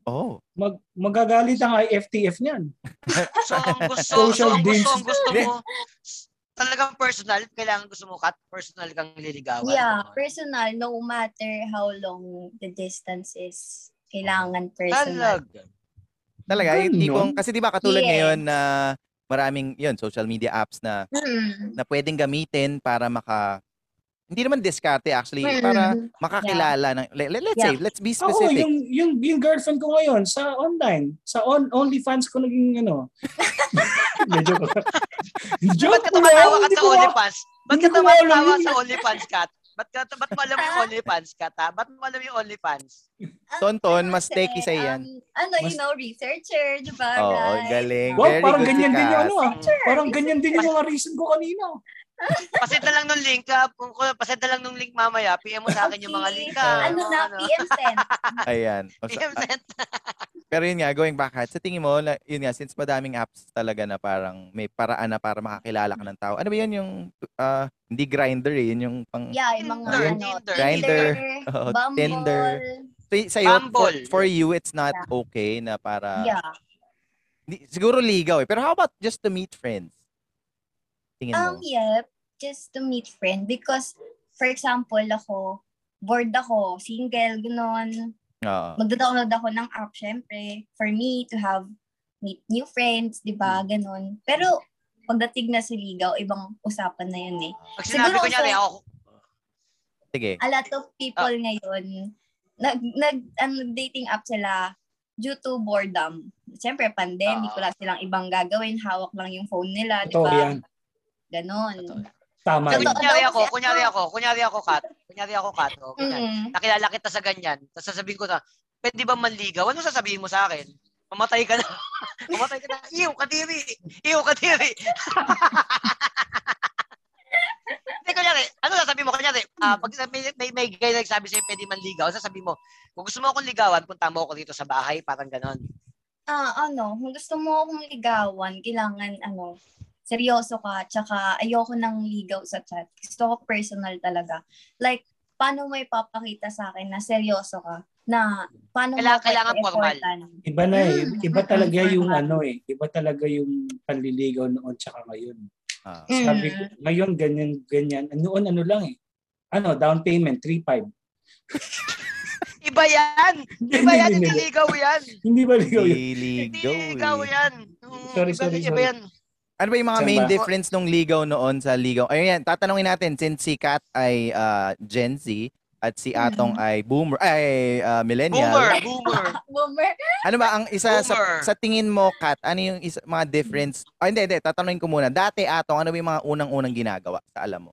Oh. Mag, magagalit ang IFTF niyan. So, ang gusto, Social so, ang gusto, ang gusto mo, talagang personal, kailangan gusto mo kat, personal kang liligawan. Yeah, Ganon. personal, no matter how long the distance is. Kailangan personal. Talaga. Talaga, yung tipong, kasi di ba katulad Yes. ngayon na maraming, yun, social media apps na Mm. na pwedeng gamitin para maka hindi naman diskarte actually Mm. para makakilala ng let, let's say let's be Ako, specific yung, yung, yung girlfriend ko ngayon sa online, sa on, OnlyFans ko naging ano. Medyo ko. Joke Ba't ka ko tumatawa ka sa OnlyFans? Ba't ka tumatawa sa. OnlyFans, Kat? Ba't, ka, ba't mo alam yung OnlyFans, Kat, ha? Ba't mo alam yung OnlyFans? Tonton, Ano mas techy sa'yo yan. um, ano, you know, researcher, di ba? Oo, right? galing. Wow, Very parang good si ganyan din yung ano ah. Parang ganyan din yung mga reason ko kanina. Pasend na lang nung link, ha? Kung, kung pasend na lang nung link mamaya, PM mo sa akin yung mga Okay. link, ha? Ano na, PM send. Ayan. PM send. pero yun nga, going back, sa tingin mo, yun nga, since madaming apps talaga na parang may paraan na para makakilala ka ng tao. Ano ba yun yung, ah, hindi grinder eh, yun yung pang, Yeah, yung mga Tinder, ano, Tinder. Grindr, oo, Bumble. Tinder. so, sa'yo, for, Bumble. for you, it's not okay na para, Yeah. Di- siguro ligaw eh. Pero how about just to meet friends? Tingin mo? Um, yeah, just to meet friend. Because, for example, ako, bored ako, single, gano'n. Oo. Magda-download ako ng app, syempre, for me to have meet new friends, di Hmm. ba? Ganon. Pero, pagdating na sa ligaw, ibang usapan na yun eh. Pag sinabi Siguro ko niya, ako, Sige. A lot of people Ah. ngayon, nag, nag, ano, dating app sila due to boredom. Siyempre, pandemic, Ah. wala silang ibang gagawin, hawak lang yung phone nila, di ba? Ganon. Tama Totoo yan. kunyari daw ako, kunyari ako. kunyari ako, Kat. Kunyari ako, Kat. Oh, ganyan. Mm. Nakilala kita sa ganyan. Tapos sasabihin ko na, pwede ba manligaw? Ano sasabihin mo sa akin? Mamatay ka na. Mamatay ka na. Iw, kadiri. Iw, kadiri. Hindi, kunyari, ano sasabihin mo? Kunyari, ah, pag may, may, may guy na nagsabi sa'yo, pwede manligaw, sasabihin mo, kung gusto mo akong ligawan, punta mo ako dito sa bahay, parang ganon. Ah, ano, kung gusto mo akong ligawan, kailangan, ano, seryoso ka, tsaka ayoko ng ligaw sa chat. Gusto ko personal talaga. Like, paano mo ipapakita sa akin na seryoso ka? Na paano Kailangan- mo kailangan formal. Iba na eh. Mm, Iba talaga mm, yung ano eh. Iba talaga yung panliligaw noon tsaka ngayon. Ah. Mm. Sabi ko, ngayon ganyan, ganyan. Noon ano lang eh. Ano, down payment, 3-5. Iba yan! Iba yan, hindi ligaw yan! Hindi ba ligaw yun? Hindi Ligaw. eh. yan! Mm, Sorry, iba- sorry, Iba sorry. yan. Ano ba yung mga Saan main ba? difference nung ligaw noon sa ligaw? Ayun yan, tatanungin natin since si Kat ay ah, Gen Z at si Atong ay boomer ay ah, millennial. Boomer! Boomer! Boomer. Ano ba ang isa sa, Boomer. sa tingin mo Kat? Ano yung isa, mga difference? Ah, hindi, hindi, tatanungin ko muna. Dati Atong, ano ba yung mga unang-unang ginagawa sa alam mo?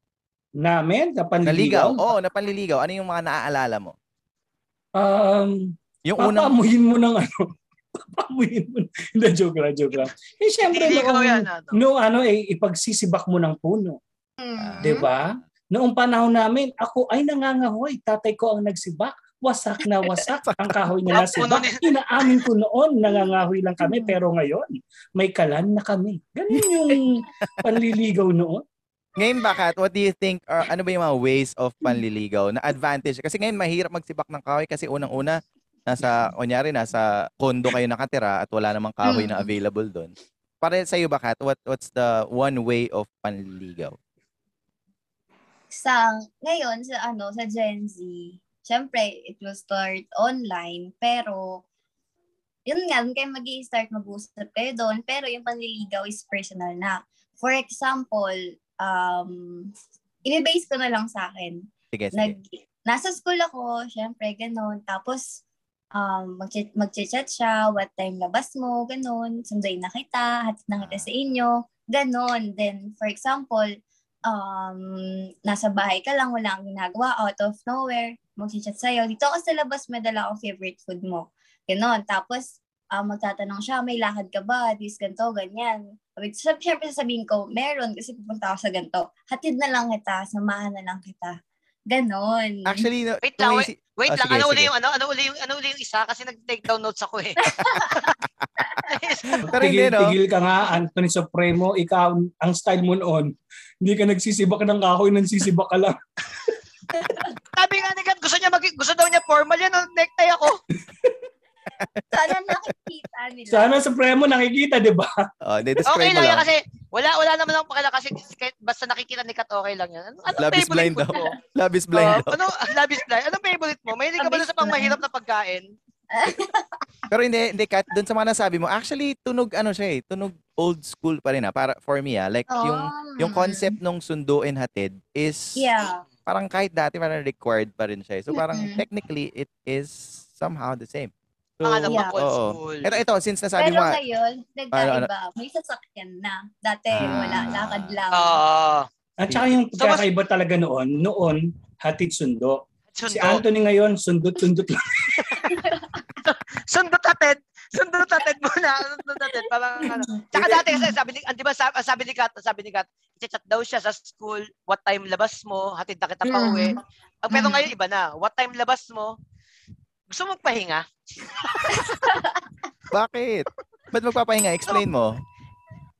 Namin, na Naligaw. panliligaw. Oo, na panliligaw. Ano yung mga naaalala mo? Um, Yung unang papamuhin mo ng ano. Papamuhin mo. Hindi, joke lang, joke lang. Eh, syempre, Hindi noong, yan. Ano? no, ano, eh, ipagsisibak mo ng puno. Mm. 'Di ba? Noong panahon namin, ako ay nangangahoy. Tatay ko ang nagsibak. Wasak na wasak ang kahoy na nasibak. Inaamin ko noon, nangangahoy lang kami. Pero ngayon, may kalan na kami. Ganun yung panliligaw noon. Ngayon ba, Kat, what do you think, or ano ba yung mga ways of panliligaw na advantage? Kasi ngayon mahirap magsibak ng kahoy kasi unang-una, nasa, kunyari, nasa condo kayo nakatira at wala namang kahoy na Mm. available doon. Para sa iyo ba, Kat, what, what's the one way of panliligaw? sa ngayon sa ano sa Gen Z, syempre it will start online pero yun nga, dun kayo mag start mag-usap kayo doon, pero yung panliligaw is personal na. For example, um, i-base ko na lang sa akin. Sige, sige. Nag, nasa school ako, syempre, ganun. Tapos, um, mag- mag-chat siya, what time labas mo, ganun. Sunday na kita, hatid na kita sa inyo, ganun. Then, for example, um, nasa bahay ka lang, wala kang ginagawa, out of nowhere, mag-chat sa'yo. Dito ako sa labas, may dala akong favorite food mo. Ganon. Tapos, ah, magtatanong siya, may lakad ka ba? This, ganito, ganyan. Sabi, so, syempre sasabihin ko, meron kasi pupunta ako sa ganito. Hatid na lang kita, samahan na lang kita. Ganon. Actually, no, Wait lang, tumaisi- Wait Ah, lang, sige, ano uli yung ano? Ano uli yung ano uli yung isa kasi nag-take down notes ako eh. Pero hindi, tigil, no? tigil ka nga, Anthony Supremo, ikaw, ang style mo noon, hindi ka nagsisibak ng kahoy, nagsisibak ka lang. Sabi nga ni Kat, gusto niya mag gusto daw niya formal yan, oh, necktie ako. Sana nakikita nila. Sana Supremo nakikita, di ba? Oh, Okay mo lang yan lang. kasi wala wala naman akong pakila kasi kahit basta nakikita ni Kat okay lang yan. Ano, ano Love is favorite blind food daw. mo? Love is blind Ah, daw. ano, love is blind. Anong favorite mo? May hindi ka ba doon sa pang mahirap na pagkain? Pero hindi, hindi, Kat, dun sa mga nasabi mo, actually, tunog, ano siya eh, tunog old school pa rin ah, para, for me ah. Like, yung, yung concept nung sundo and hatid is, Oh. Yeah. parang kahit dati, parang required pa rin siya. eh. So, parang, Mm-mm. technically, it is somehow the same. So, ano, Yeah. oo. school. Ito, ito, since nasabi Pero mo, ah, ngayon, nagkaiba. Ano, May sasakyan na. Dati, Ah. wala. Lakad lang. Oo. At saka yung So, pagkakaiba talaga noon, noon, hatid sundo. Si Sundo. Anthony ngayon, sundot-sundot lang. Sundo tatid. Sundo tatid muna. Sundo tatid. Parang ano. Tsaka dati kasi sabi ni, ah, di ba sabi, sabi ni Kat, sabi ni Kat, chat daw siya sa school, what time labas mo, hatid na kita pa uwi. Mm. Pero Mm. ngayon iba na, what time labas mo, gusto mo magpahinga? bakit? Ba't magpapahinga? Explain mo.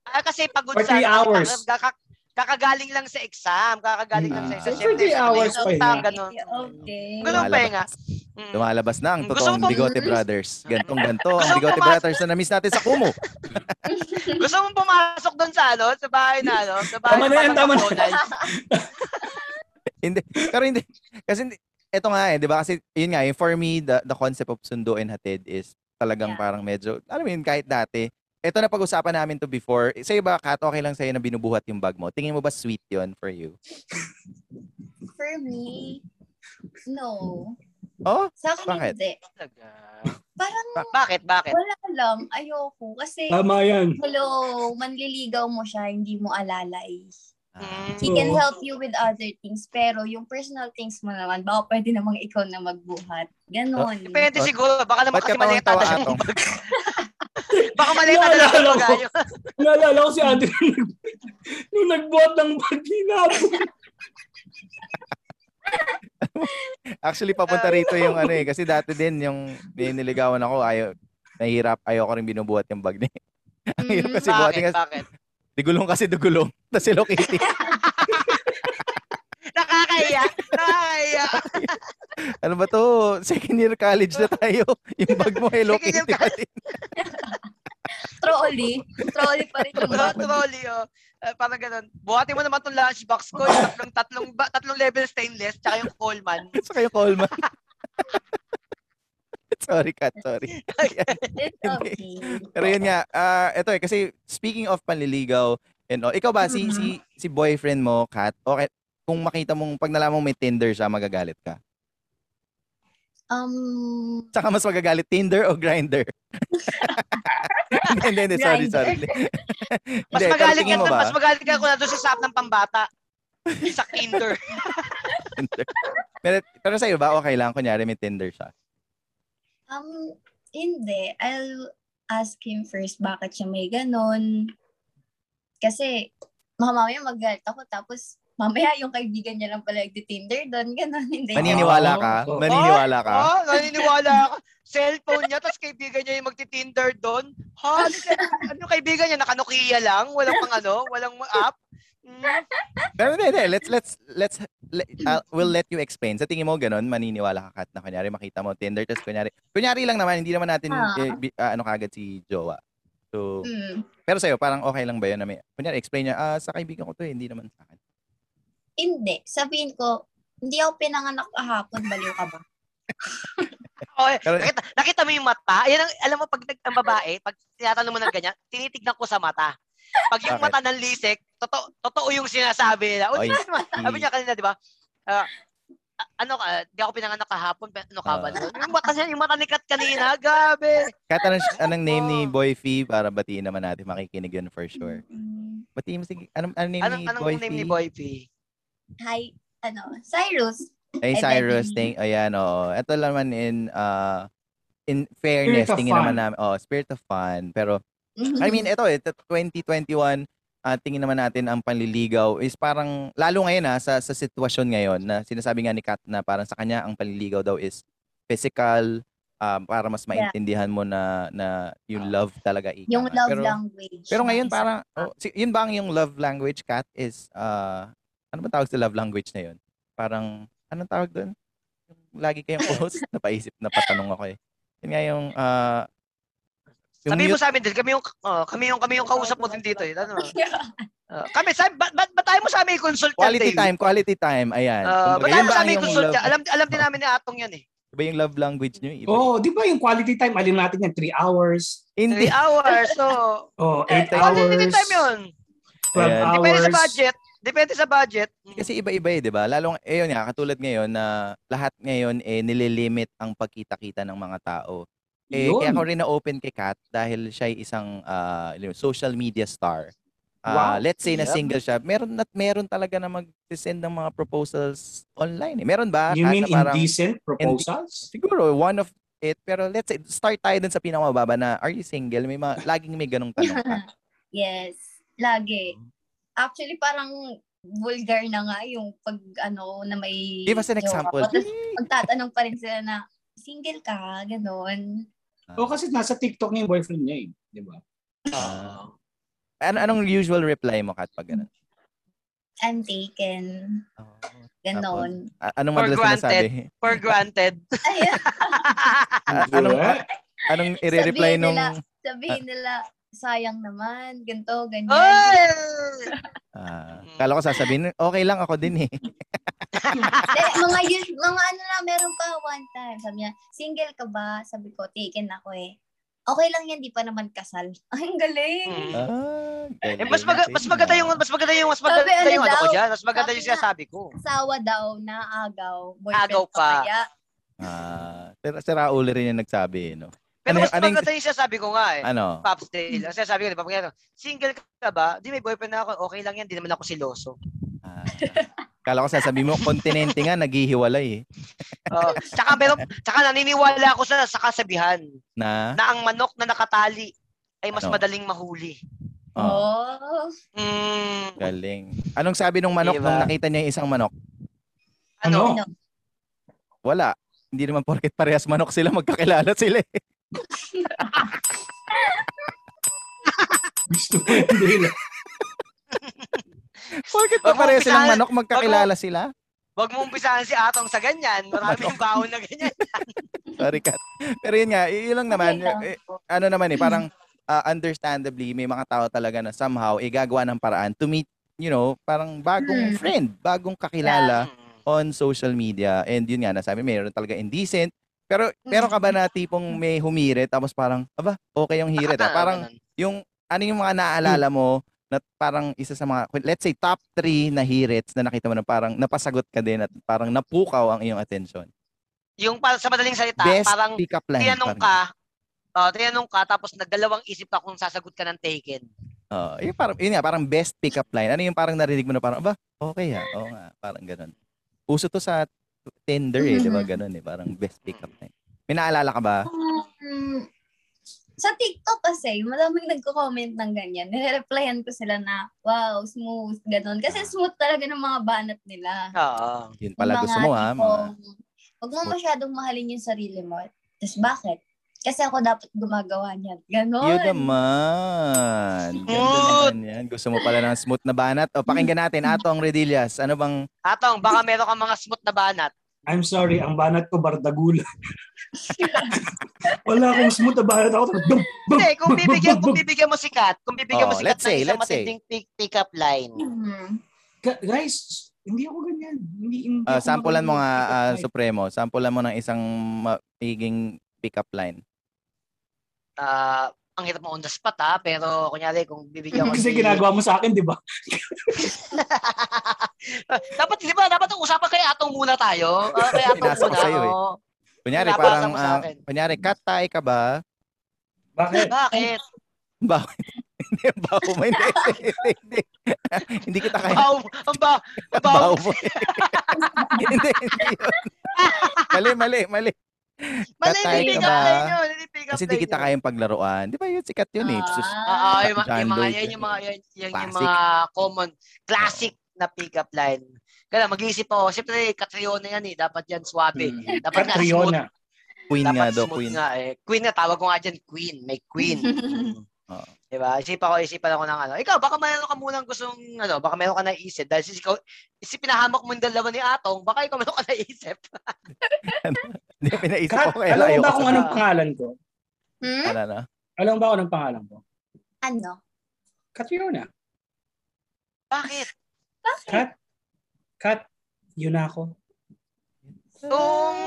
Ah, kasi pagod For sa three hours. Kaka- kakagaling lang sa exam, kakagaling lang sa Ah. exam. So, for three hours pa yun. ganun. Okay. Gusto mo Lumalabas. pahinga? Mm. Lumalabas na ang Gusto totoong mo pong- Bigote Brothers. Gantong ganto ang mo Bigote pumasok- Brothers na na-miss natin sa Kumu. Gusto mo pumasok doon sa ano, sa bahay na ano, sa bahay Tama na yan, tama na. Hindi. Pero hindi. Kasi hindi. Ito nga eh, di ba? Kasi yun nga, for me, the, the concept of sundo and hatid is talagang Yeah. parang medyo, alam mo yun, kahit dati, ito na pag-usapan namin to before. Sa'yo ba, Kat, okay lang sa'yo na binubuhat yung bag mo? Tingin mo ba sweet yun for you? For me, no. Oh? Sa akin Bakit? hindi. Talaga. Parang Bakit? Bakit? wala lang. Ayoko. Kasi, Tama yan. hello, manliligaw mo siya, hindi mo alalay. Ah. He can help you with other things, pero yung personal things mo naman, baka pwede namang ikaw na magbuhat. Ganon. Depende siguro. Baka naman Ba't kasi ka mali bag. Baka mali ang dadala Naalala ng ko. bagayo. Naalala ko si Anthony nung, nagbuhat ng bag, hinabol. Actually, papunta rito yung ano eh. Kasi dati din, yung niligawan ako, ayaw, nahihirap, ayaw ko rin binubuhat yung bag niya. Ang hirap Mhm. kasi buhatin Bakit? kasi, Bakit? Digulong kasi dugulong. Tapos Hello Kitty. Nakakahiya. Nakakahiya. ano ba to? Second year college na tayo. Yung bag mo Hello Second year Kitty pa din. Trolley. Trolley pa rin yung bag. Trolley, oh. Eh, parang ganun. Buhati mo naman tong lunchbox ko. Yung tatlong, tatlong, ba- tatlong level stainless, tsaka yung Coleman. Saka yung Coleman. Sorry, Kat. Sorry. Okay. Pero yun nga, ah ito eh, kasi speaking of panliligaw, and all, ikaw ba, si, Mhm. si, si boyfriend mo, Kat, okay, kung makita mong, pag nalaman may Tinder siya, magagalit ka? Um, Saka mas magagalit, Tinder o Grinder? hindi, hindi, sorry, sorry. Mas pero magalit ka, ba? mas magalit ka kung nandun sa sap ng pambata. Sa kinder. Tinder. pero, pero sa'yo ba, okay lang, kunyari may Tinder siya? Um, hindi. I'll ask him first bakit siya may ganon. Kasi, mamaya magalit ako tapos mamaya yung kaibigan niya lang pala nagti-Tinder doon, ganon. Hindi. Maniniwala ka? Oo. Maniniwala ka? Oh, naniniwala ka. Cellphone niya, tapos kaibigan niya yung magti-Tinder doon. Ha? Ano, ka- ano kaibigan niya? Naka-Nokia lang? Walang pang ano? Walang app? Pero hindi. Let's, let's, let's, let, uh, we'll let you explain. Sa tingin mo, ganun, maniniwala ka, Kat, na kunyari makita mo Tinder, tapos kunyari, kunyari lang naman, hindi naman natin, Ah. eh, bi- ah, ano kagad si Jowa. So, Mm. pero sa'yo, parang okay lang ba yun na may, kunyari, explain niya, ah, sa kaibigan ko to, eh, hindi naman sa akin. Hindi. Sabihin ko, hindi ako pinanganak kahapon, baliw ka ba? Okay. Pero- nakita, nakita mo yung mata? Ayan ang, alam mo, pag nag, ang babae, pag tinatanong mo ng ganyan, tinitignan ko sa mata. Pag yung Bakit? mata ng lisik, totoo, totoo yung sinasabi nila. O, Oy, ba? Sabi niya kanina, di ba? A- ano ka, di ako pinanganak kahapon, ano ka ba? Ah. yung mata niya, yung mata ni Kat kanina, gabi. Kat, anong, anong name ni Oh. Boy Fee para batiin naman natin, makikinig yun for sure. Mm. Batiin mo, sige, anong, anong name Anong, ni anong Boy name ni Fee? Boy P? Hi, ano, Cyrus. Ay, Cyrus, thank, ayan, oo. Ito naman in, uh, in fairness, tingin fun. naman namin, oh, spirit of fun. Pero. I mean, ito eh, t- 2021, ah, tingin naman natin ang panliligaw is parang, lalo ngayon ha, sa, sa sitwasyon ngayon, na sinasabi nga ni Kat na parang sa kanya ang panliligaw daw is physical, um, para mas maintindihan mo na, na yung love talaga. ika yung love pero, language. Pero ng ngayon parang, oh, yun ba ang yung love language, Kat, is, uh, ano ba tawag sa love language na yun? Parang, anong tawag doon? Yung Lagi kayong close, napaisip, napatanong ako eh. Yun nga yung, uh, yung Sabi mo sa amin din, kami yung, oh, kami yung, kami yung kausap mo din dito. Eh. Ano? Ah, kami, sabi, ba, ba, ba tayo mo sa amin i-consult yan, Quality time, quality time. Ayan. Ah, Kumbaga, ba tayo mo sa amin yan? Alam, alam din namin ni Atong yan eh. Iba yung love language nyo? Iba. Oh, di ba yung quality time, alin natin yan, 3 hours, Hindi. 3 hours, so... oh, 8 Eh, hours, Quality time yun. 12 Ayan. hours. Depende sa budget. Depende sa budget. Kasi iba-iba eh, di ba? Lalong, eh yun nga, katulad ngayon na lahat ngayon eh nililimit ang pagkita-kita ng mga tao. Eh, Yun. kaya ako rin na-open kay Kat dahil siya ay isang ah, mo, social media star. Ah, Wow. Let's say na Yep. single siya, meron at meron talaga na mag-send ng mga proposals online. Eh. Meron ba? You Kat, mean na parang, indecent proposals? Siguro, one of it. Pero let's say, start tayo dun sa pinakamababa na, are you single? May mga, laging may ganong tanong ka. yes, lagi. Actually, parang vulgar na nga yung pag ano na may Give us an jowa example. Tapos magtatanong pa rin sila na single ka, ganon. O kasi nasa TikTok niya yung boyfriend niya eh. Di ba? Ah. ano, anong usual reply mo, Kat, pag ganun? I'm taken. Ganon. A- anong For madalas granted. sinasabi? For granted. Ayun. A- anong, anong i-reply Sabihin nung... nila, sabihin nila, sayang naman, ganito, ganyan. Oy! Ah, kala ko sasabihin, okay lang ako din eh. Eh, mga us- mga ano na, meron pa one time. Sabi niya, single ka ba? Sabi ko, taken ako eh. Okay lang yan, di pa naman kasal. Ay, ang galing. Hmm. Ah, Eh, mas maga, mas maganda yung mas maganda yung mas maganda Sabi, ano yung ano ko daw? diyan. Mas maganda Sabi yung nga. sinasabi ko. Asawa daw na agaw. Boyfriend Agaw pa. Kaya, Ah, si, si Raul rin yung nagsabi, no? Pero Ano mas yung- ano yung- maganda yung sinasabi ko nga eh. Ano? Pops Dale. Ang sinasabi ko, di ba? Pag single ka ba? Di may boyfriend na ako. Okay lang yan. Di naman ako siloso. Ah, kala ko sasabihin mo, kontinente nga, naghihiwalay eh. Oh, tsaka meron, tsaka naniniwala ako sa, sa kasabihan Na? na ang manok na nakatali ay mas Ano? madaling mahuli. Oh, oh. Mm, galing. Anong sabi nung manok Diba? nung nakita niya yung isang manok? ano? Ano? Wala. Hindi naman porket parehas manok sila, magkakilala sila eh. Gusto ko yung dila. Bakit ba Wag pareho silang manok magkakilala sila? Wag mo umpisahan si Atong sa ganyan. Maraming baon na ganyan. Sorry, Kat. Pero yun nga, yun lang naman. Okay lang eh, ano naman eh, parang ah, understandably, may mga tao talaga na somehow, igagawa ng paraan to meet, you know, parang bagong Hmm. friend, bagong kakilala on social media. And yun nga, nasabi, mayroon talaga indecent. Pero, meron ka ba na tipong may humirit, tapos parang, aba, okay yung hirit. ah. Parang, yung, ano yung mga naaalala mo, na parang isa sa mga, let's say, top 3 na hirits na nakita mo na parang napasagot ka din at parang napukaw ang iyong attention. yung para sa madaling salita, Best parang pick-up line. tinanong parang ka, oh, tinanong ka, tapos nagdalawang isip ka kung sasagot ka ng taken. Oo, yung parang, yun nga, parang best pick-up line. Ano yung parang narinig mo na parang, aba, okay ha, oo nga, parang ganun. Uso to sa Tinder eh, di ba? Mhm. Ganun eh, parang best pick-up line. May naalala ka ba? Um, sa TikTok kasi, maraming nagko-comment ng ganyan. Nire-replyan ko sila na, wow, smooth, ganun. Kasi smooth talaga ng mga banat nila. Oo. Yun pala gusto mo ha, mga Huwag mo masyadong mahalin yung sarili mo. Tapos bakit? Kasi ako dapat gumagawa niyan. Ganon. Yun naman. Ganda Smooth. naman yan. Gusto mo pala ng smooth na banat. O, pakinggan natin, Atong Redillas. Ano bang, Atong, baka meron kang mga smooth na banat. I'm sorry, ang banat ko bardagula. Wala akong smooth na banat ako. Dum, bum, Hindi, kung bum, bibigyan, bum, kung bibigyan mo si Kat, kung bibigyan mo Oh, si let's Kat say, ng isang let's say. matinding pick, pick-up line. Hmm. Ga- Guys, hindi ako ganyan. Hindi, hindi ah, ako sampulan mo nga, makapag- ah, Supremo, sampulan mo ng isang maiging pick-up line. Ah, ang hirap mo on the spot ha, pero kunyari kung bibigyan ko Kasi si... ginagawa mo sa akin, di ba? dapat, di ba, dapat ang usapan kay Atong muna tayo. Ah, kay Atong Pinasa ko muna. sa'yo eh. Kunyari, Pinapasa parang, ah, akin. kunyari, cut tie ka ba? Bakit? Bakit? Bawo. Hindi, bawo mo. Hindi, hindi, hindi, hindi. Hindi kita kaya. Baw, ang ba. Bawo mo. hindi, hindi yun. Mali, mali, mali. Hindi ba? line yun, hindi up Kasi di line kita kayang paglaruan. Di ba yun? Sikat yun eh. Sus- Ah, ah, yung, yung mga, yan yun. yung mga, yan, yung Classic. mga common, classic na pick-up line. Kaya mag-iisip ako, siyempre, Catriona yan eh, dapat yan swabe. Mm. Dapat Catriona. Queen Dapat nga daw, smooth queen. nga eh. Queen na, tawag ko nga dyan, queen. May queen. Oo. Diba? Isipan ko, isipan ako ng ano. Ikaw, baka mayroon ka munang gustong, ano, baka mayroon ka naisip. Dahil si, ikaw, si pinahamak mo yung dalawa ni Atong, baka ikaw mayroon ka naisip. Hindi, pinaisip Kat, ko kaya alam mo ba kung anong pangalan ko? Hmm? Ano na? Alam mo ba kung anong pangalan ko? Ano? Catriona. Bakit? Kat, Kat, yun na ako. Kung...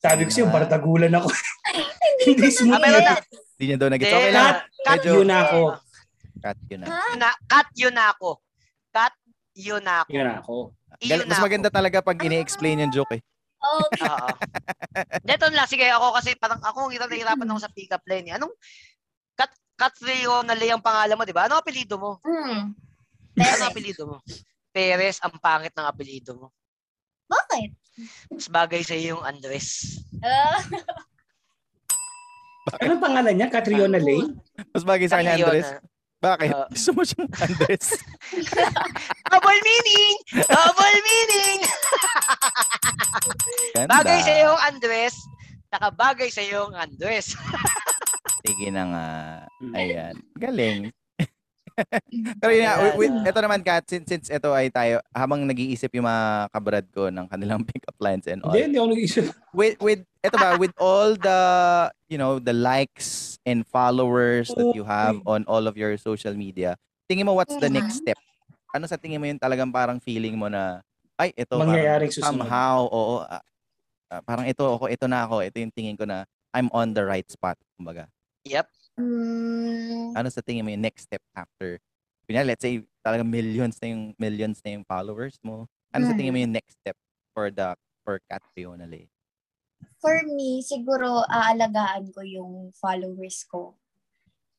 Sabi ko sa'yo, bardagulan ako. Hindi Ah, smooth na. Hindi niya daw nag Hindi, Okay lang. Medyo- Yun na ako. Cut yun na. Ha? yun na, cut yun na ako. Cut yun na ako. Yun na ako. Yun Mas ako. maganda talaga pag ini-explain yung joke eh. Okay. Oo. Dito lang, sige ako kasi parang ako hirap na hirapan ako sa pick-up line. eh. Anong Kat Katrio na ang pangalan mo, di ba? Ano apelido mo? Hmm. Ano Perez. apelido mo? Perez, ang pangit ng apelido mo. Bakit? Mas bagay sa yung Andres. Ah, Anong pangalan niya? Catriona Lane? Mas bagay sa kanya. Andres. Bakit? Ah. Gusto mo siyang Andres? Double meaning! Double meaning! Bagay sa yung Andres, saka bagay sa yung Andres. Sige na nga. Ayan. Galing. Pero yun nga, Ayan. with, ito naman Kat, since, since ito ay tayo, habang nag-iisip yung mga kabrad ko ng kanilang pick-up lines and all. Hindi, hindi ako nag-isip. With, with, ito ba, with all the, you know, the likes and followers that you have on all of your social media, tingin mo what's the next step? Ano sa tingin mo yung talagang parang feeling mo na, ay, ito parang Mangyayaring susunod. somehow, oo, ah, parang ito ako, ito na ako, ito yung tingin ko na I'm on the right spot, kumbaga. Yep. Hmm, Ano sa tingin mo yung next step after? Kunya, let's say talagang millions na yung millions na yung followers mo. Ano sa tingin mo yung next step for the for Cat Fiona Lay? for me, siguro aalagaan ko yung followers ko.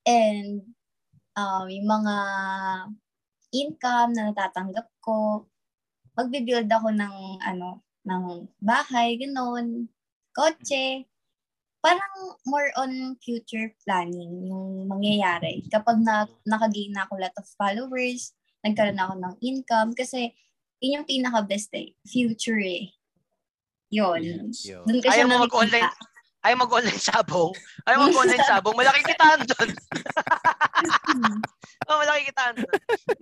And um, yung mga income na natatanggap ko. Magbibuild ako ng ano, ng bahay, ganun, kotse. Parang more on future planning yung mangyayari. Kapag na, nakagain na ako lot of followers, nagkaroon ako ng income kasi yun yung pinaka-best eh. Future eh. Yun. Yun. Doon kasi Ayaw mo mag-online. Ayaw mag-online sabong. Ayaw mag-online sabong. Malaking kitaan doon. Oh, malaki kitaan.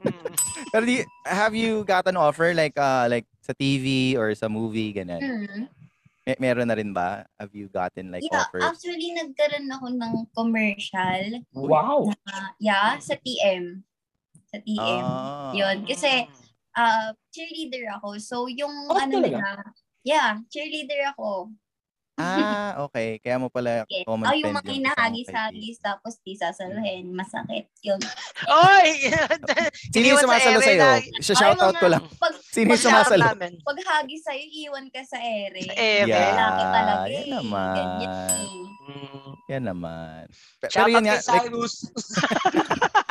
Mm. Pero di, have you got an offer like uh like sa TV or sa movie ganun? Mm. May, meron na rin ba? Have you gotten like Yeah, offers? actually nagkaroon ako ng commercial. Wow. na- yeah, sa TM. Sa TM. Ah. Yun. Kasi, uh, cheerleader ako. So, yung Oh, ano talaga? nila, yeah, cheerleader ako. Ah, okay. Kaya mo pala Yes. common Oh, yung friend mga yung isang hinahagis-hagis tapos di sasalhin. Masakit. Yun. Oy! Sino yung Iniwan sa sumasalo ere sa'yo? na- Siya shoutout Ayaw ko lang. Pag, Sino yung Pag- sumasalo? namin. pag hagis sa'yo, iwan ka sa ere. Sa ere. Yeah. Lalaki talaga yan eh. naman. Ganyan eh. Mm. Yan naman. Pe- Shout Pero yun out nga, like, Cyrus.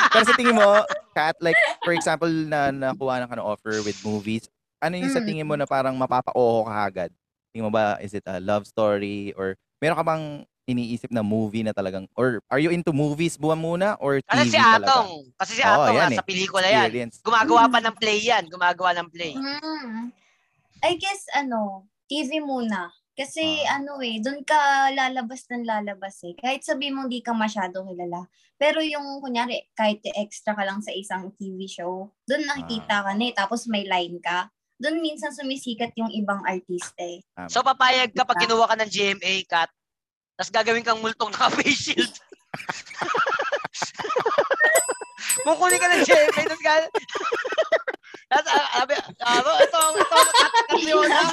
pero sa tingin mo, Kat, like, for example, na nakuha na ka ng offer with movies, ano yung sa Mm. tingin mo na parang mapapa-oho ka agad? Tingin mo ba, is it a love story? Or meron ka bang iniisip na movie na talagang, or are you into movies buwan muna? Or TV Kasi si talaga? Atong. Kasi si Oo, Atong yan ah, eh. sa pelikula yan. Experience. Gumagawa pa ng play yan. Gumagawa ng play. Mm. I guess, ano, TV muna. Kasi, Ah. ano eh, doon ka lalabas ng lalabas eh. Kahit sabi mo di ka masyado kilala. Pero yung, kunyari, kahit extra ka lang sa isang TV show, doon nakikita ka na eh. Tapos may line ka. Doon minsan sumisikat yung ibang artista eh. Tama. So papayag ka pag kinuha ka ng GMA cut, tapos gagawin kang multong naka-face shield. Kukunin ka ng GMA, tapos gagawin. Ah, sabi, ah, ito, ito, ito, yun, ha?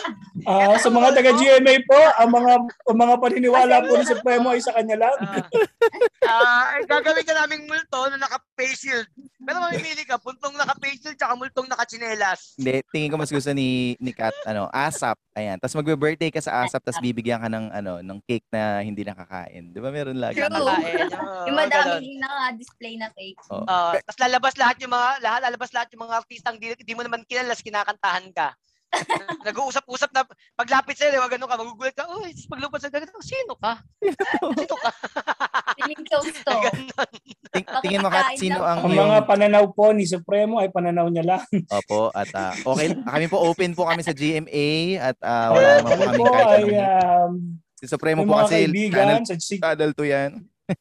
Ah, sa mga taga GMA po, ang mga ang mga paniniwala po ni Supremo ay sa kanya lang. Ah, ah, gagawin ka naming multo na naka-face shield. Pero mamimili ka, puntong naka-face shield, tsaka multong naka-chinelas. Hindi, tingin ko mas gusto ni ni Kat ano, ASAP. Ayan. Tapos magbe-birthday ka sa ASAP tapos bibigyan ka ng ano, ng cake na hindi nakakain. 'Di ba meron lagi? True. Nakakain. oo, yung madaming naka-display na cake. Oh. Uh, tapos lalabas lahat yung mga lahat lalabas lahat yung mga artistang di, di mo naman kilala, kinakantahan ka. Nag-uusap-usap na paglapit sa'yo, wag ganun ka, magugulat ka, uy, tapos paglupad sa ganito, sino ka? Sino ka? Feeling toast to. Ganun. Ting- tingin mo Kat, sino ang Ang mga pananaw po ni Supremo ay pananaw niya lang. Opo, at ah, okay, kami po open po kami sa GMA at ah, wala naman po Kami kahit ay um, si Supremo po kasi channel, sa, channel 2 yan.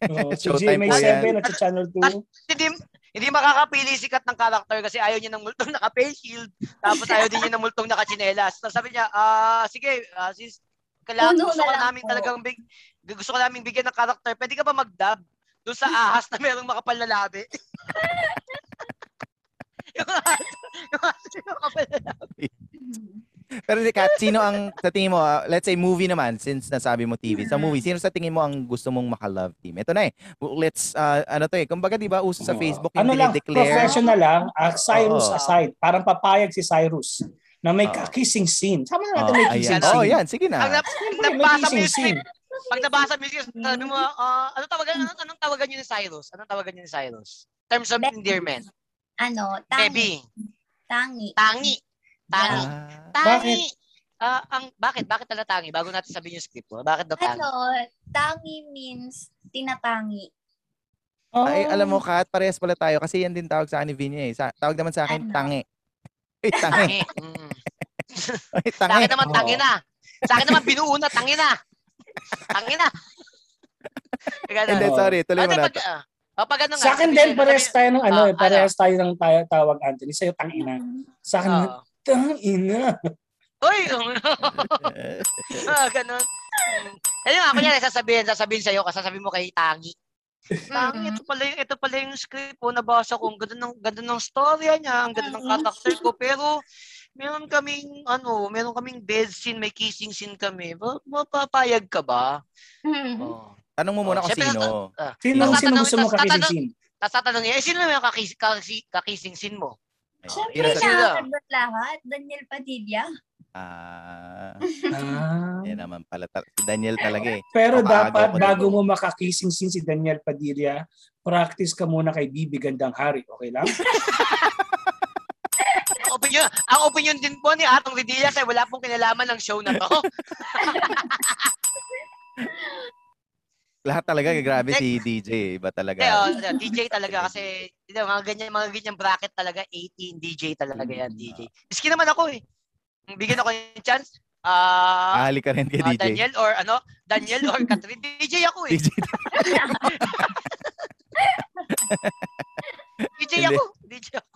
oh, sa GMA po 7 yan. at sa Channel 2. hindi, hindi makakapili sikat ng karakter kasi ayaw niya ng multong naka-face shield, tapos ayaw din niya ng multong naka-chinelas. Tapos sabi niya, ah, sige, ah, sis, kailangan Puno gusto na ko lang namin po. talagang big, gusto ko namin bigyan ng karakter. Pwede ka ba mag-dub? Doon sa ahas na merong makapal na labi. yung ahas, yung ahas na makapal na labi. Pero di Kat, sino ang sa tingin mo, ah, let's say movie naman since nasabi mo TV. Sa movie, sino sa tingin mo ang gusto mong maka-love team? Ito na eh. Let's ah, ano to eh, kumbaga 'di ba uso sa Oo. Facebook yung ano lang, dinideclare. professional lang, ah, Cyrus Oo. aside. Parang papayag si Cyrus na may Oo. kissing scene. Sama na natin Oh, may ayan. kissing Oh, scene. yan, sige na. na, Siyempre, may nabasa mo yung scene. pag nabasa mo yung script, sabi mo, ah, anong tawagan, anong, anong tawagan niyo ni Cyrus? Anong tawagan niyo ni Cyrus? Terms of endearment. Ano, tangi. Baby. Tangi. Tangi. Tangi. Ah, Tangi. Ah, ang bakit bakit tala tangi? Bago natin sabihin yung script mo. Bakit daw tangi? Ano, tangi means tinatangi. Oh. ay, alam mo Kat, parehas pala tayo kasi yan din tawag sa akin ni Vinya eh. Sa, tawag naman sa akin Ano? tangi. Ay, tangi. Tangi. Mm. Ay, Sa tangi. akin naman tangi na. Sa akin naman binuo na tangi na. Tangi na. Ganun. Hindi, sorry, tuloy mo Ano na. pag, ah, oh, pag ano nga, Sa akin din, parehas tayo ng ano, Ah, eh, parehas tayo ng tawag Anthony. Sa'yo, tangina. Sa akin, Oo. tangina. Uy! ah, ganun. Mm. Ayun nga, kunyari, sasabihin, sasabihin sa'yo, sasabihin mo kay Tangi. Tangi, ito pala yung, ito pala yung script po, nabasa ko, ang ganda ng, ganda ng storya niya, ang ganda ng character ko, pero meron kaming, ano, meron kaming bed scene, may kissing scene kami. Ba, mapapayag ka ba? Oh. Tanong mo muna Oh, kung sino. Ah, Sino, sino gusto mo tatanung- scene? Tapos tatanungin, eh, sino yung kakis, kakis, kakissing scene mo? Siyempre, Sino? nakakagod lahat. Daniel Padilla. Ah, Ah. yan naman pala. Si Daniel talaga eh. Pero dapat, bago mo makakissing scene si Daniel Padilla, practice ka muna kay Bibi Gandang Hari. Okay lang? Ang opinion, ang opinion din po ni Atong Ridillas ay wala pong kinalaman ng show na to. Lahat talaga, grabe si DJ. Iba talaga. Kaya oh, DJ talaga kasi you know, mga ganyan mga ganyan bracket talaga 18 DJ talaga yan DJ. Miski naman ako eh. Bigyan ako ng chance. Ah, Ahali ka rin kay ah, DJ. Daniel or ano? Daniel or Catherine DJ ako eh. DJ. DJ ako. DJ ako.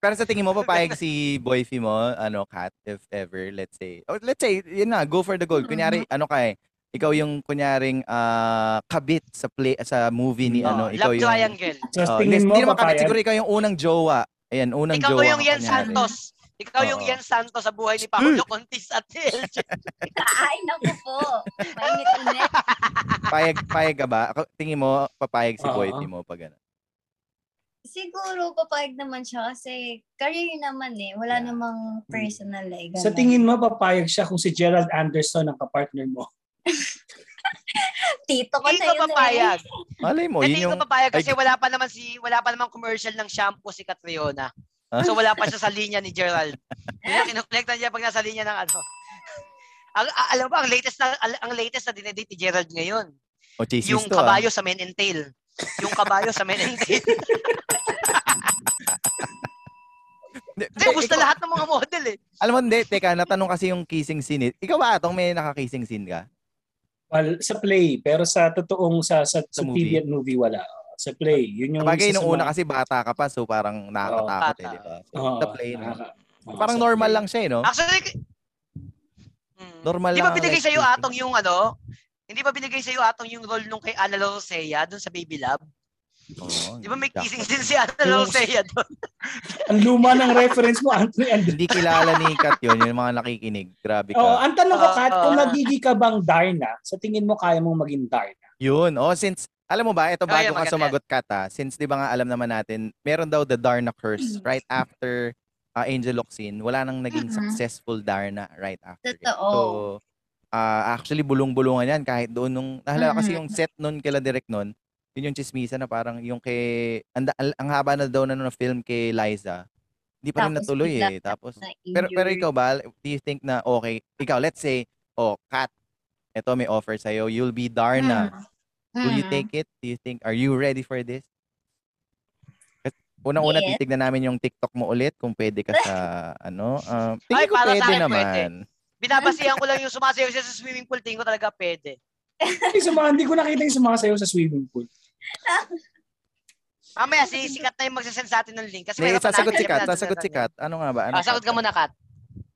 Pero sa tingin mo, papayag si boyfie mo, ano, Kat, if ever, let's say, oh, let's say, yun na, go for the gold. Kunyari, ano ka eh, ikaw yung kunyaring ah, kabit sa play sa movie ni Oh, ano, ikaw love yung triangle. So, Oh, tingin hindi, mo, hindi naman kabit, papayag? siguro ikaw yung unang jowa. Ayan, unang Ikaw jowa. yung ka, kunyari. Santos. Ikaw yung Oo. Yen Santos sa buhay ni Paolo Contis at LJ. Ay, naku po. Mainit-init. Payag, payag ka ba? Ako, tingin mo, papayag si Oo. boyfie mo pag ano. Siguro, papayag naman siya kasi career naman eh. Wala Yeah. namang personal eh. Sa ganun. tingin mo, papayag siya kung si Gerald Anderson ang kapartner mo. Tito ko Hindi na ko yun papayag. Malay mo, Hindi yun ko yung... papayag kasi Ay- wala pa naman si wala pa naman commercial ng shampoo si Catriona. Ah? So wala pa siya sa linya ni Gerald. Yun ang kinukolekta niya pag nasa linya ng ano. Ang, a- alam mo, ang latest na al- ang latest na dinedate ni Gerald ngayon, O, yung to, ah. kabayo sa Men and Tail. Yung kabayo sa Men and Tail. Hindi, gusto ikaw- lahat ng mga model eh. Alam mo, hindi, teka, natanong kasi yung kissing scene. eh. Ikaw ba, atong may nakakissing scene ka? Well, sa play, pero sa totoong sa sa, sa, Sa movie. TV at movie wala. Sa play, yun yung Sabagay, nung una kasi bata ka pa, so parang nakakatakot eh, bata. di ba? So, Oo, the play, no? nakaka- oo, Parang sa normal play. lang siya, eh, no? Actually, Hmm. Normal Di lang ba ang binigay sa iyo atong yung ano? Hindi ba binigay sa iyo atong yung role nung kay Ana Rosea doon sa Baby Love? Oo, Di ba may kissing din si Ana Rosea doon? Ang luma ng reference mo, Anthony Andres. Hindi kilala ni Kat yun, yung mga nakikinig. Grabe ka. Oh, ang tanong ko. Kat, kung nagigi ka bang Darna, sa tingin mo kaya mong maging Darna? Yun. Oh, since, alam mo ba, ito Oh, bago yeah, ka sumagot Kat ha, since di ba nga alam naman natin, meron daw the Darna curse Mm. right after uh, Angel Locsin. Wala nang naging Mhm. successful Darna right after. it. Totoo. So, ah, actually, bulong-bulungan yan kahit doon nung, nahala kasi Mhm. yung set nun kila direct nun, yun yung chismisa na parang yung kay, ang, ang, ang haba na daw na na film kay Liza, hindi pa rin natuloy eh. Tapos, na pero pero ikaw ba, do you think na okay, ikaw let's say, oh, Kat, ito may offer sa you'll be Darna. Mm. Will you Mm. take it? Do you think are you ready for this? Unang-una Yes. titignan namin yung TikTok mo ulit kung pwede ka sa ano. Um, tingin Ay, ko para sa pwede akin, naman. Binabasihan ko lang yung sumasayaw siya sa swimming pool. Tingin ko talaga pwede. Ay, suma, hindi ko nakita yung sumasayaw sa swimming pool. Mamaya, si sikat na yung magsasend sa atin ng link. Kasi Hindi, meron pa sasagot natin, si Kat, meron sasagot si natin. Kat. Ano nga ba? Ano, Ah, sagot ka muna, Kat.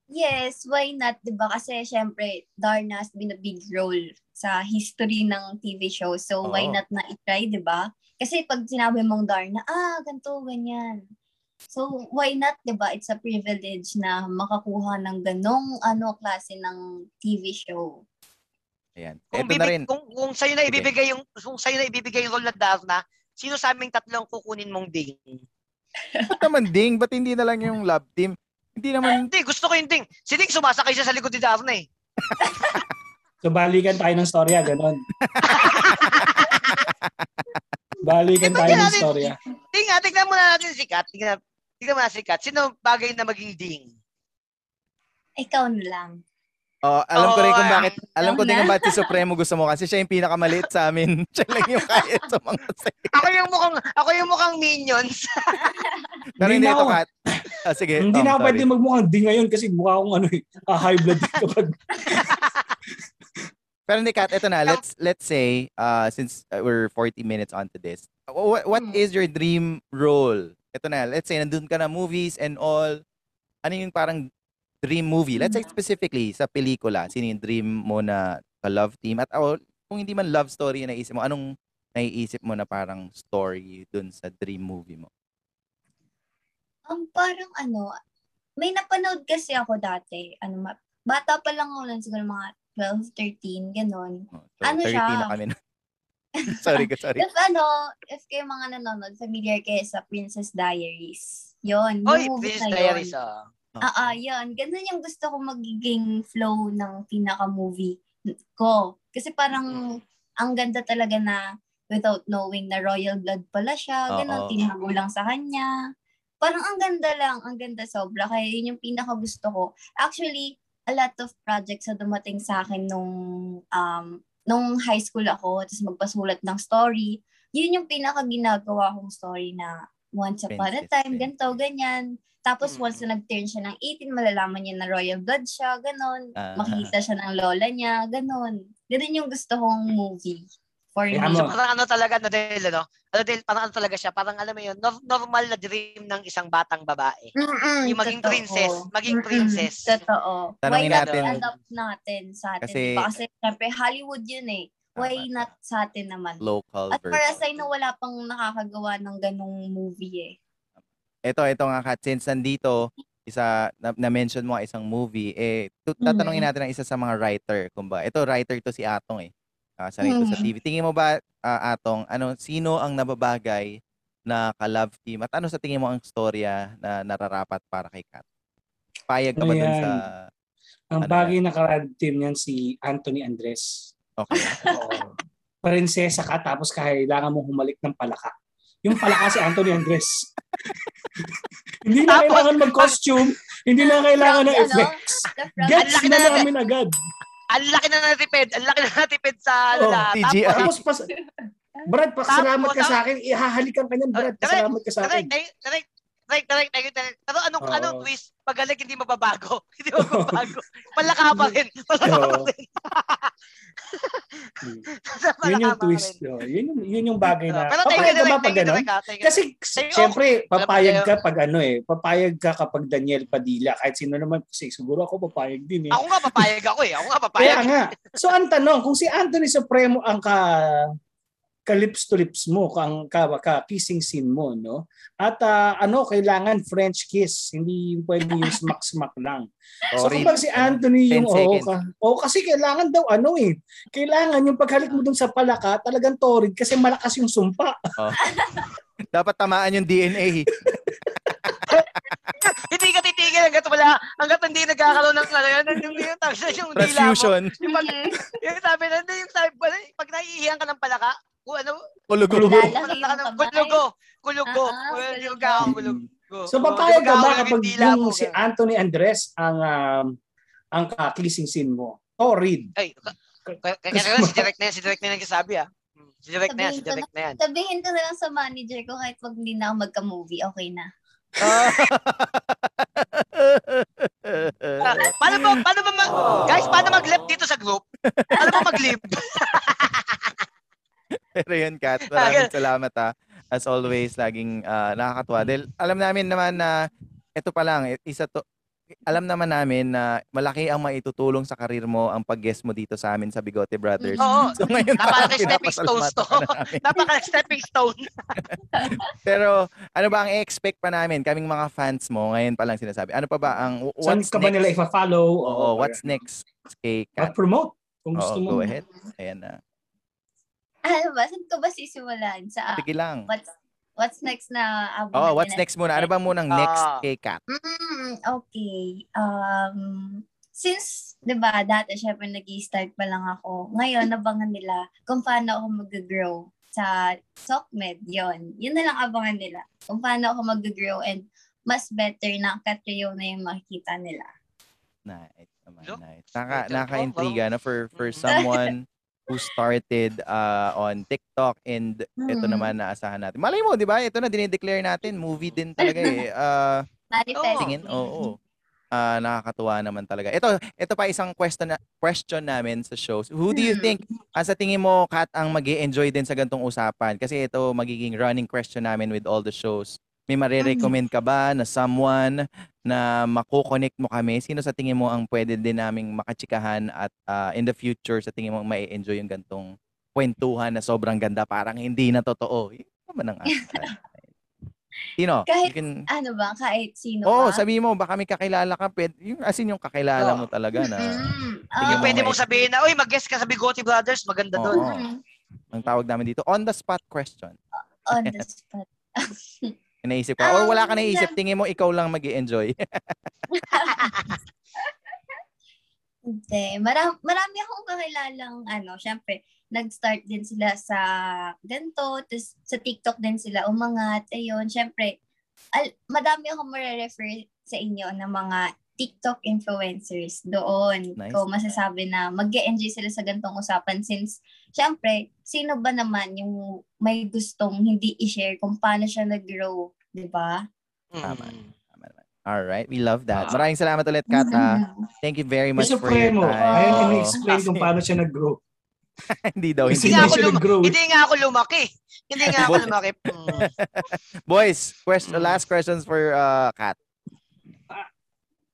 Yes, why not? 'Di ba Kasi syempre, Darna has been a big role sa history ng TV show. So why Oo. not na i-try, 'di ba? Kasi pag sinabi mong Darna, ah, ganito, ganyan. So why not, 'di ba? It's a privilege na makakuha ng ganong ano klase ng TV show. Ayan. Kung, Ito na bibig, rin. kung, kung sa'yo na ibibigay yung kung sa'yo na ibibigay yung role na Darna, sino sa aming tatlong kukunin mong ding? Ba't naman ding? Ba't hindi na lang yung love team? Hindi naman, Hindi, gusto ko yung ding. Si Ding sumasakay siya sa likod ni Darna eh. So, balikan tayo ng storya, ganon. balikan tayo ng storya. Ding, ah, tignan muna natin si Kat. Tignan, tignan mo na si Kat. Sino bagay na maging ding? Ikaw na lang. Oh, alam ko rin kung Oo, bakit, alam ko din kung bakit si Supremo gusto mo kasi siya yung pinakamaliit sa amin. siya lang yung kaya sa mga sa'yo. Ako yung mukhang, ako yung mukhang minions. Pero Hindi ito, Kat. Ah, sige. Hindi Tom, na ako sorry. pwede magmukhang di ngayon kasi mukha akong ano eh, ah, high blood din kapag Pero hindi, Kat, ito na. Let's let's say, uh, since uh, we're 40 minutes onto this, what, what Hmm. is your dream role? Ito na, let's say, nandun ka na movies and all. Ano yung parang dream movie? Let's say Mhm. specifically sa pelikula, sino yung dream mo na ka-love team? At oh, kung hindi man love story yung naisip mo, anong naiisip mo na parang story dun sa dream movie mo? Ang parang ano, may napanood kasi ako dati, ano, ma- bata pa lang ako lang, siguro mga 12, 13, ganon. Oh, so, Ano 30 siya? na kami na. sorry ka, sorry. If ano, if kayo mga nanonood, familiar kayo sa Princess Diaries. Yon, yung Oy, movie Prince na Diaries yun. ah. Ah, ah, yun. Ganun yung gusto ko magiging flow ng pinaka-movie ko. Kasi parang, ang ganda talaga na without knowing na royal blood pala siya, Oo. ganun, tinago lang sa kanya. Parang ang ganda lang, ang ganda sobra. Kaya yun yung pinaka gusto ko. Actually, a lot of projects na dumating sa akin nung um, nung high school ako, tapos magpasulat ng story. Yun yung pinaka ginagawa kong story na once upon a time, din. ganito, ganyan. Tapos Mm. once na nag-turn siya ng 18, malalaman niya na royal blood siya, ganon. Ah. Makikita siya ng lola niya, ganon. Ganon yung gusto kong movie for mo. So parang ano talaga na dahil ano, ano dahil parang ano talaga siya, parang alam mo yun, nor- normal na dream ng isang batang babae. Mm-mm, Yung maging totoo. princess, maging Mm-mm, princess. Totoo. Tanungin Why not natin- adapt natin sa atin? Kasi- diba? Kasi syempre Hollywood yun eh. Why not sa atin naman? Local At para version. sa inyo, wala pang nakakagawa ng ganong movie eh. Ito, ito nga Kat, since nandito, isa, na, na-mention mo nga isang movie, eh, tu- Mhm. tatanungin natin ang isa sa mga writer. Kumba. Ito, writer to si Atong eh. Uh, sanay to sa Mhm. TV. Tingin mo ba, ah, Atong, ano, sino ang nababagay na ka-love team? At ano sa tingin mo ang storya na nararapat para kay Kat? Payag ka ba dun sa... Ang Ano bagay na karad team niyan si Anthony Andres. Okay. Oo. Prinsesa ka tapos kailangan mo humalik ng palaka. Yung palaka si Anthony Andres. hindi na Tapos- kailangan mag-costume, hindi na kailangan ng Ano? effects. Gets na na- namin agad. Ang laki na natipid, ang laki na natipid sa ano Oh, na. Tapos, pas, Brad, pasalamat ka sa akin. Ihahalikan ka niyan, Brad. Oh, Pasalamat ka sa akin. correct, correct, correct, correct, correct, correct. Pero anong, Oo. anong twist? Pagaling hindi mababago. hindi mababago. Palaka pa rin. Palaka pa rin. Hmm. Yun yung twist. Oh, yun, yung, yun yung bagay na. Pero Papayag ka ba pag you. Kasi you. siyempre, papayag ka pag ano eh, papayag ka kapag Daniel Padilla. Kahit sino naman kasi siguro ako papayag din eh. Ako nga papayag ako eh. Ako nga Kaya papayag. nga. So ang tanong, kung si Anthony Supremo ang ka ka lips to lips mo, kang ka, ka kissing scene mo, no? At ah, ano, kailangan French kiss, hindi pwede yung smack smack lang. So kapag si Anthony 10 yung seconds. ka, oo, kasi kailangan daw ano eh. Kailangan yung paghalik mo dun sa palaka, talagang torrid kasi malakas yung sumpa. Dapat tamaan yung DNA. hindi ka titigil hanggat wala, hanggat hindi nagkakaroon ng ano yun, yung, yung, tawag sa yung dila mo. Transfusion. Yung, pag, yung sabi na, yung sabi, pag naiihiyan ka ng palaka, kung ano, Kulugulo. Lalaki Malaki yung ng kamay. kulugo. Kulugo. Ah, Kulugo. kulugo. ka, kulugo. So papayag ka ba kapag yung si. Anthony Andres ang um, ang ka-kissing scene mo? Torrid. Ay, k- k- k- kaya si Direk na yan, si Direk na yan nagsasabi ah. Si Direk na yan, si Direk na yan. Sabihin ko na lang sa manager ko kahit wag hindi na ako magka-movie, okay na. Ah, Paano ba, paano ba, mag, guys, paano mag-left dito sa group? Paano ba mag-leave? Pero yun, Kat, maraming salamat ha. As always, laging ah, nakakatuwa. Dahil alam namin naman na ito pa lang, isa to, alam naman namin na malaki ang maitutulong sa karir mo ang pag-guest mo dito sa amin sa Bigote Brothers. Oo. So ngayon, Napaka parang stepping stones to. Napaka-stepping stone. Pero ano ba ang i-expect pa namin, kaming mga fans mo, ngayon pa lang sinasabi. Ano pa ba ang, Saan what's ka ba nila next? ipa-follow? Oo, what's next kay Kat? promote kung gusto Oo, mo. go ahead. Ayan na. Ano ba? Saan ko ba sisimulan? Sa Sige lang. what's, what's next na abangan Oh, what's next muna? Ano ba munang next Ah. kay Kat? Mm, okay. Um, since, di ba, dati syempre nag start pa lang ako. Ngayon, nabangan nila kung paano ako mag-grow sa SOCMED. Yon Yun na lang abangan nila. Kung paano ako mag-grow and mas better na katrio na yung makikita nila. Nice. naman, nice. Naka, naka-intriga no, for, for Mhm. someone who started uh, on TikTok and ito Mhm. naman naasahan natin. Malay mo, di ba? Ito na, dinideclare natin. Movie din talaga eh. Uh, Manifest. tingin, oo. Ah, nakakatuwa naman talaga. Ito, ito pa isang question na, question namin sa shows. Who do you Mhm. think, ah, sa tingin mo, Kat, ang mag enjoy din sa gantong usapan? Kasi ito, magiging running question namin with all the shows. May marirecommend ka ba na someone na makukonect mo kami? Sino sa tingin mo ang pwede din naming makachikahan at ah, in the future sa tingin mo may enjoy yung gantong kwentuhan na sobrang ganda parang hindi na totoo? Yun naman ang. Sino? You Kahit- can- Ano ba? Kahit sino Oo, ba? sabi mo, baka may kakilala ka. Pwede, yung, as in yung kakilala Oo. mo talaga na Mm, Tingin Yung mo pwede mong sabihin na, uy, mag-guest ka sa Bigote Brothers, maganda Oo. doon. mm, ang tawag namin dito. On the spot question. on the spot. Naisip ka. Or wala ka Um, naisip, tingin mo ikaw lang mag enjoy Hindi. Marami, marami akong kakilalang, ano, syempre, nag-start din sila sa ganito, tapos sa TikTok din sila umangat. Ayun, syempre, al- madami akong marerefer sa inyo ng mga TikTok influencers doon. Nice. Ko masasabi na mag enjoy sila sa gantong usapan since, syempre, sino ba naman yung may gustong hindi i-share kung paano siya nag-grow, di ba? Tama. Mm. Tama naman. Alright, we love that. Ah. Maraming salamat ulit, Kat. ha. Mhm. Thank you very much for your Supremo, time. ayaw niya Oo. na-explain kung paano siya nag-grow. hindi daw, Kasi hindi nga ako siya luma- nag-grow. Hindi nga ako lumaki. Hindi nga ako lumaki. Mm. Boys, question, Mm. last questions for uh, Kat.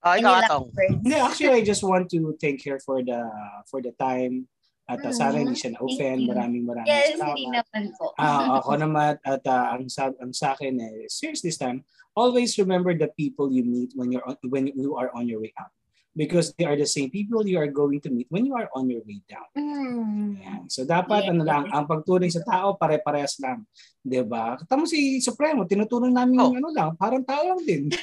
Oh, ikaw, Atong. Hindi, actually, I just want to thank her for the for the time. At uh, sana hindi siya na-offend. Maraming maraming Yes, salamat. hindi naman po. Ah, ako naman at ah, ang sa ang sa akin eh serious this time always remember the people you meet when you're on, when you are on your way up because they are the same people you are going to meet when you are on your way down. Mm. Yan. So dapat Yes. ano lang ang pagturing sa tao pare-parehas lang, 'di ba? Tamo si Supremo tinutunan namin Oh. ano lang, parang tao lang din.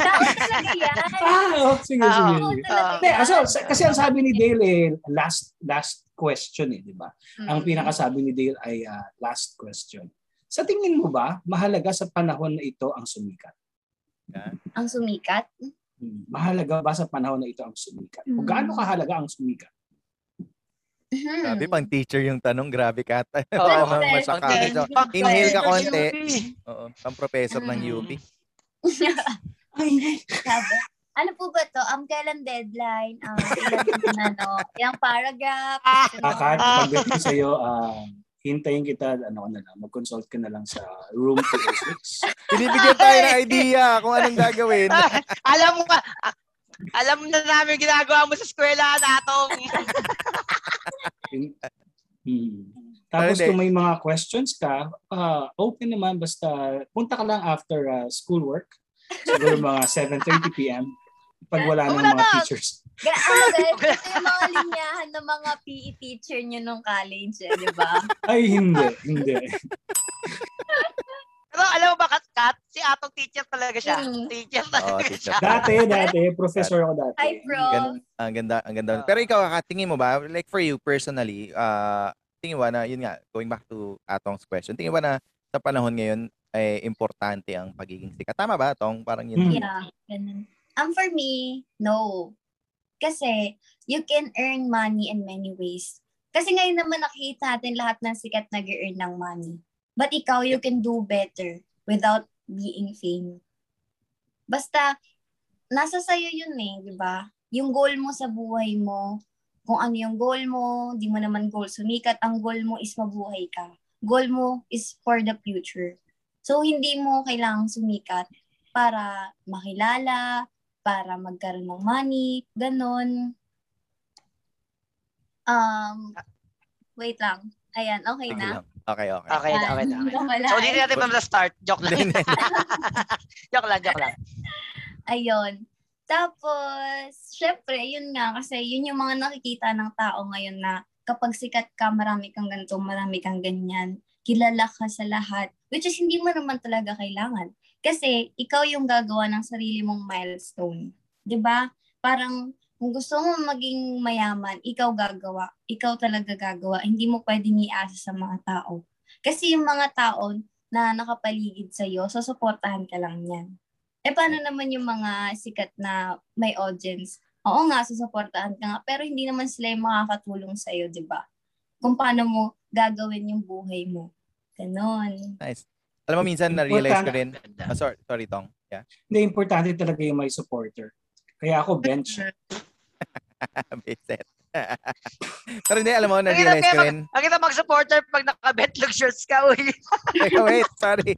Tao talaga yan. ah, oh, sige sige. Tao sige. yan. so, sa- kasi ang sabi ni Dale eh, last last question eh, 'di ba? Ang Mm. pinakasabi ni Dale ay ah, last question. Sa tingin mo ba mahalaga sa panahon na ito ang sumikat? Ang sumikat? Hmm, Mahalaga ba sa panahon na ito ang sumikat? O Hmm. gaano kahalaga ang sumikat? Mhm. Grabe, pang teacher yung tanong. Grabe. Oo. Parang Yes. masaka. Okay. So, inhale ka konti. Oo, pang professor ng Mm. UP. Sabi, ano po ba to? Ang kailan deadline? Um, ilan yung ano? Yung paragraph? Akat, pagdating sa iyo, hintayin kita, ano na lang, mag-consult ka na lang sa room 206. Binibigyan tayo ng idea kung anong gagawin. alam mo ba, alam na namin ginagawa mo sa eskwela natong. Hmm. Tapos kung may mga questions ka, ah, open naman basta punta ka lang after ah, schoolwork. Siguro mga 7.30 p.m. Pag wala ng mga na. teachers. Gra- ano guys, ito yung mga linyahan ng mga PE teacher nyo nung college, eh, di ba? Ay, hindi. Hindi. Pero alam mo ba, Kat, Kat, si Atong teacher talaga siya. Mm. Teacher Oo, talaga teacher. siya. Dati, dati. Professor ako dati. Hi, prof. Gan- ang ganda, ang ganda. Pero ikaw, Kat, tingin mo ba, like for you personally, uh, tingin mo ba na, yun nga, going back to Atong's question, tingin mo ba na sa panahon ngayon, ay importante ang pagiging sikat? Tama ba, Atong? Parang yun. Hmm. Yeah, ganun. Um, for me, no. Kasi, you can earn money in many ways. Kasi ngayon naman nakikita natin lahat ng sikat nag-earn ng money. But ikaw, you can do better without being famous. Basta, nasa sayo yun eh, di ba? Yung goal mo sa buhay mo, kung ano yung goal mo, di mo naman goal sumikat, ang goal mo is mabuhay ka. Goal mo is for the future. So, hindi mo kailangang sumikat para makilala, para magkaroon ng money, ganun. Um, wait lang. Ayan, okay na? lang. Okay, okay. Okay na, okay na. Okay. Wala. So, ulitin natin from the start. Joke lang. joke lang, joke lang. Ayun. Tapos, syempre, yun nga, kasi yun yung mga nakikita ng tao ngayon na kapag sikat ka, marami kang ganito, marami kang ganyan, kilala ka sa lahat, which is hindi mo naman talaga kailangan. Kasi, ikaw yung gagawa ng sarili mong milestone. 'Di ba? Parang, kung gusto mo maging mayaman, ikaw gagawa. Ikaw talaga gagawa. Hindi mo pwedeng iasa sa mga tao. Kasi yung mga tao na nakapaligid sa'yo, susuportahan ka lang yan. Eh, paano naman yung mga sikat na may audience? Oo nga, susuportahan ka nga, pero hindi naman sila yung makakatulong sa'yo, di ba? Kung paano mo gagawin yung buhay mo. Ganon. Nice. Alam mo, minsan na-realize ko rin, Ganda. ah, sorry, sorry, Tong. Yeah. Hindi, importante talaga yung may supporter. Kaya ako bench. Biset. Pero hindi, alam mo, na-realize ko kaya rin, ang ina mag-supporter pag naka-betlog shirts ka, uy. Teka, wait, sorry.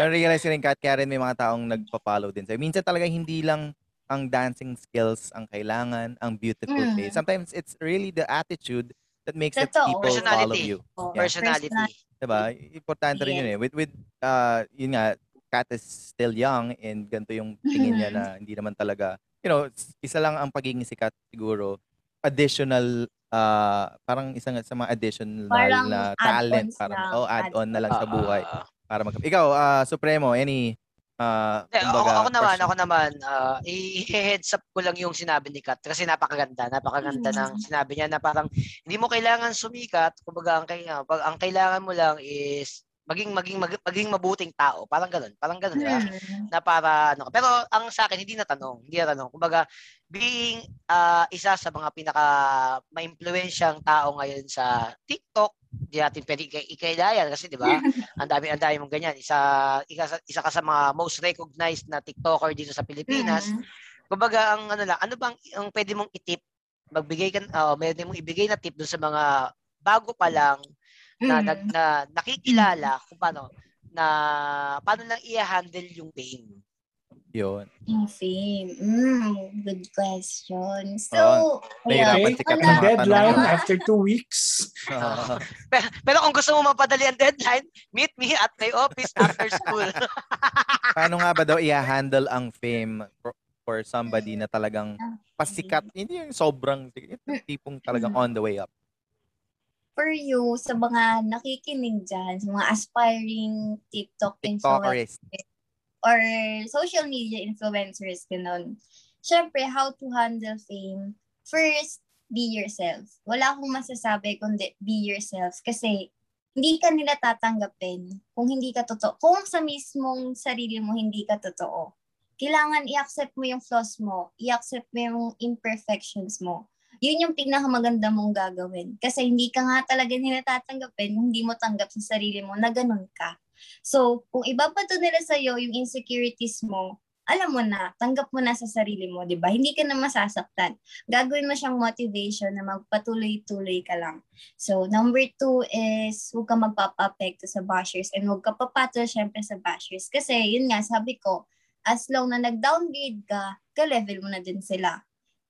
Na-realize ko rin, Kat Karen, may mga taong nagpa-follow din sa'yo. Minsan talaga hindi lang ang dancing skills ang kailangan, ang beautiful Mm. face. Sometimes it's really the attitude that makes the Totoo. people follow you. Oh, Yeah. Personality. Diba? Importante rin yun eh. With, with uh, yun nga, Kat is still young and ganito yung tingin niya Mhm. na hindi naman talaga, you know, s- isa lang ang pagiging sikat siguro, additional, uh, parang isang sa mga additional Parang na add-ons talent, parang, lang, oh, add-on na lang sa Ah, buhay. ah, ah. Para mag Ikaw, uh, Supremo, any uh, Hindi, ako, kumbaga, ako naman, question? ako naman, ah, i-heads up ko lang yung sinabi ni Kat kasi napakaganda, napakaganda ng Mm. sinabi niya na parang hindi mo kailangan sumikat, kumbaga ang, kaya, pag, ang kailangan mo lang is maging maging mag- maging mabuting tao, parang ganoon, parang ganoon, di ba? Hmm. na para ano. Pero ang sa akin hindi na tanong, hindi na tanong. Kumbaga, being ah, isa sa mga pinaka maimpluwensyang tao ngayon sa TikTok, hindi natin pwede ika- ikailayan kasi di ba? Ang dami ang dami mong ganyan. Isa isa, isa ka sa mga most recognized na TikToker dito sa Pilipinas. Mhm. Kumbaga ang ano lang, ano bang ang pwede mong itip? Magbigay ka uh, pwede mong ibigay na tip dun sa mga bago pa lang na, Mm. nag na nakikilala kung paano na paano lang i-handle yung pain. Yun. Yung fame. Mm, good question. So. Nahirapan Okay, ang deadline after two weeks. Oo. Pero, pero kung gusto mo mapadali ang deadline, meet me at my office after school. Paano nga ba daw i-handle ang fame for, for somebody na talagang pasikat? Hindi yung sobrang, tipong talagang on the way up. for you, sa mga nakikinig dyan, sa mga aspiring TikTok influencers. Or social media influencers, ganun. Siyempre, how to handle fame. First, be yourself. Wala akong masasabi kundi be yourself. Kasi, hindi ka nila tatanggapin kung hindi ka totoo. Kung sa mismong sarili mo hindi ka totoo. Kailangan i-accept mo yung flaws mo. I-accept mo yung imperfections mo. Yun yung pinakamaganda mong gagawin. Kasi hindi ka nga talaga nila tatanggapin kung hindi mo tanggap sa sarili mo na ganun ka. So, kung ibabato nila sa'yo yung insecurities mo, alam mo na, tanggap mo na sa sarili mo, di ba? Hindi ka na masasaktan. Gagawin mo siyang motivation na magpatuloy-tuloy ka lang. So, number two is, huwag ka magpapa-apekto sa bashers and huwag ka papatol syempre sa bashers. Kasi, yun nga, sabi ko, as long na nag-downgrade ka, ka-level mo na din sila.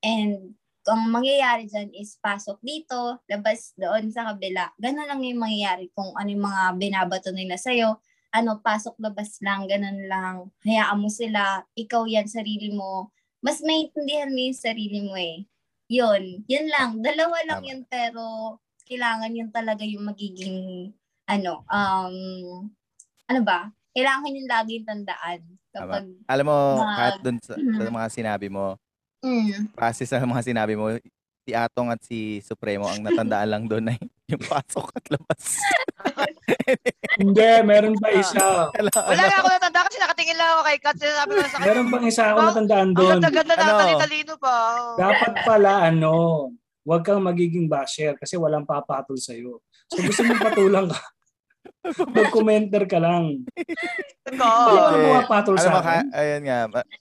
And, ang mangyayari dyan is pasok dito, labas doon sa kabila. Ganun lang yung mangyayari kung ano yung mga binabato nila sa'yo. Ano, pasok, labas lang, ganun lang. Hayaan mo sila, ikaw yan, sarili mo. Mas maintindihan mo yung sarili mo eh. Yun, yun lang. Dalawa lang Tama. yun, pero kailangan yun talaga yung magiging, ano, um, ano ba? Kailangan yun laging tandaan. Kapag, Alam mo, Mag- kahit dun sa, sa Mhm. mga sinabi mo, mm, kasi sa mga sinabi mo, si Atong at si Supremo ang natandaan lang doon ay yung pasok at labas. Hindi, meron pa isa. Wala nga ako natanda kasi nakatingin lang ako kay Kat. Sinasabi ko sa kanya, Meron pang isa ako natandaan ang doon. ganda-ganda Ano? na talino pa. Dapat pala, ano, huwag kang magiging basher kasi walang papatol sa'yo. So gusto mong patulang ka. Mag-commenter ka lang. Ito. Wala sa akin. ka, ayun nga,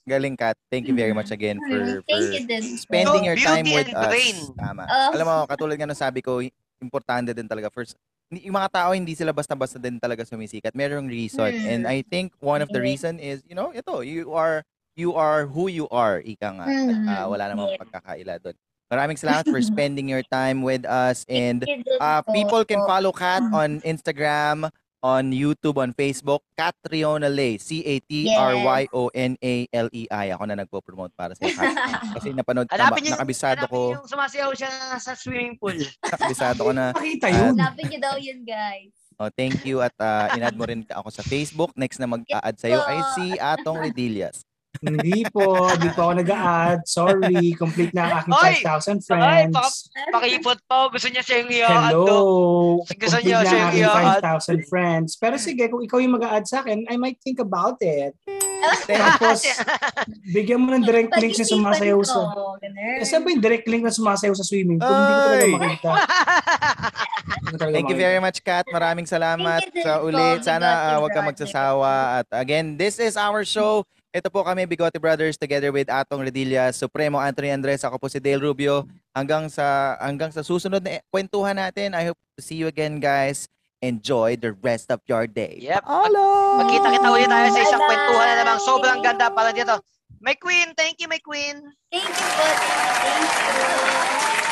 galing Kat. Thank you very much again for, Mm-hmm. For spending your beauty time with us. brain. Tama. Oh. Alam mo, katulad nga ng sabi ko, importante din talaga. First, yung mga tao hindi sila basta-basta din talaga sumisikat. Merong reason. Hmm. And I think one of the reason is, you know, ito, you are you are who you are, ika nga. Mhm. Ah, wala namang Yeah. pagkakaila doon. Maraming salamat for spending your time with us and uh, people can follow Kat Mhm. on Instagram, on YouTube, on Facebook, Catriona Lay, C-A-T-R-Y-O-N-A-L-E-I. Ako na nagpo-promote para sa Kat. Kasi napanood, niyo, nakabisado ko, yung sumasayaw siya sa swimming pool. nakabisado ko na Pakita yun. Hanapin niyo daw yun, guys. Oh, thank you at uh, in-add mo rin ako sa Facebook. Next na mag-a-add sa'yo ay si Atong Redillas. Hindi po, hindi po ako nag-a-add. Sorry, complete na ang aking Oy! 5,000 Ay, friends. baka- Pakipot pa. Gusto niya siya yung i-add. Hello! Gusto Complete niya siya yung i-add. 5,000 friends. Pero sige, kung ikaw yung mag-a-add sa akin, I might think about it. Tapos, bigyan mo ng direct link na sumasayaw sa... Kasi ba yung direct link na sumasayaw sa swimming pool? Hindi ko talaga Ay! makita. Thank you very much, Kat. Maraming salamat sa po, ulit. Sana uh, wag ka magsasawa. At again, this is our show. Ito po kami, Bigote Brothers, together with Atong Redillas, Supremo Anthony Andres, ako po si Dale Rubio. Hanggang sa hanggang sa susunod na kwentuhan natin. I hope to see you again, guys. Enjoy the rest of your day. Yep. Hello! Magkita-kita ulit tayo sa isang Bye-bye. kwentuhan na namang sobrang ganda para dito. My queen, thank you, my queen. Thank you po. Thank you.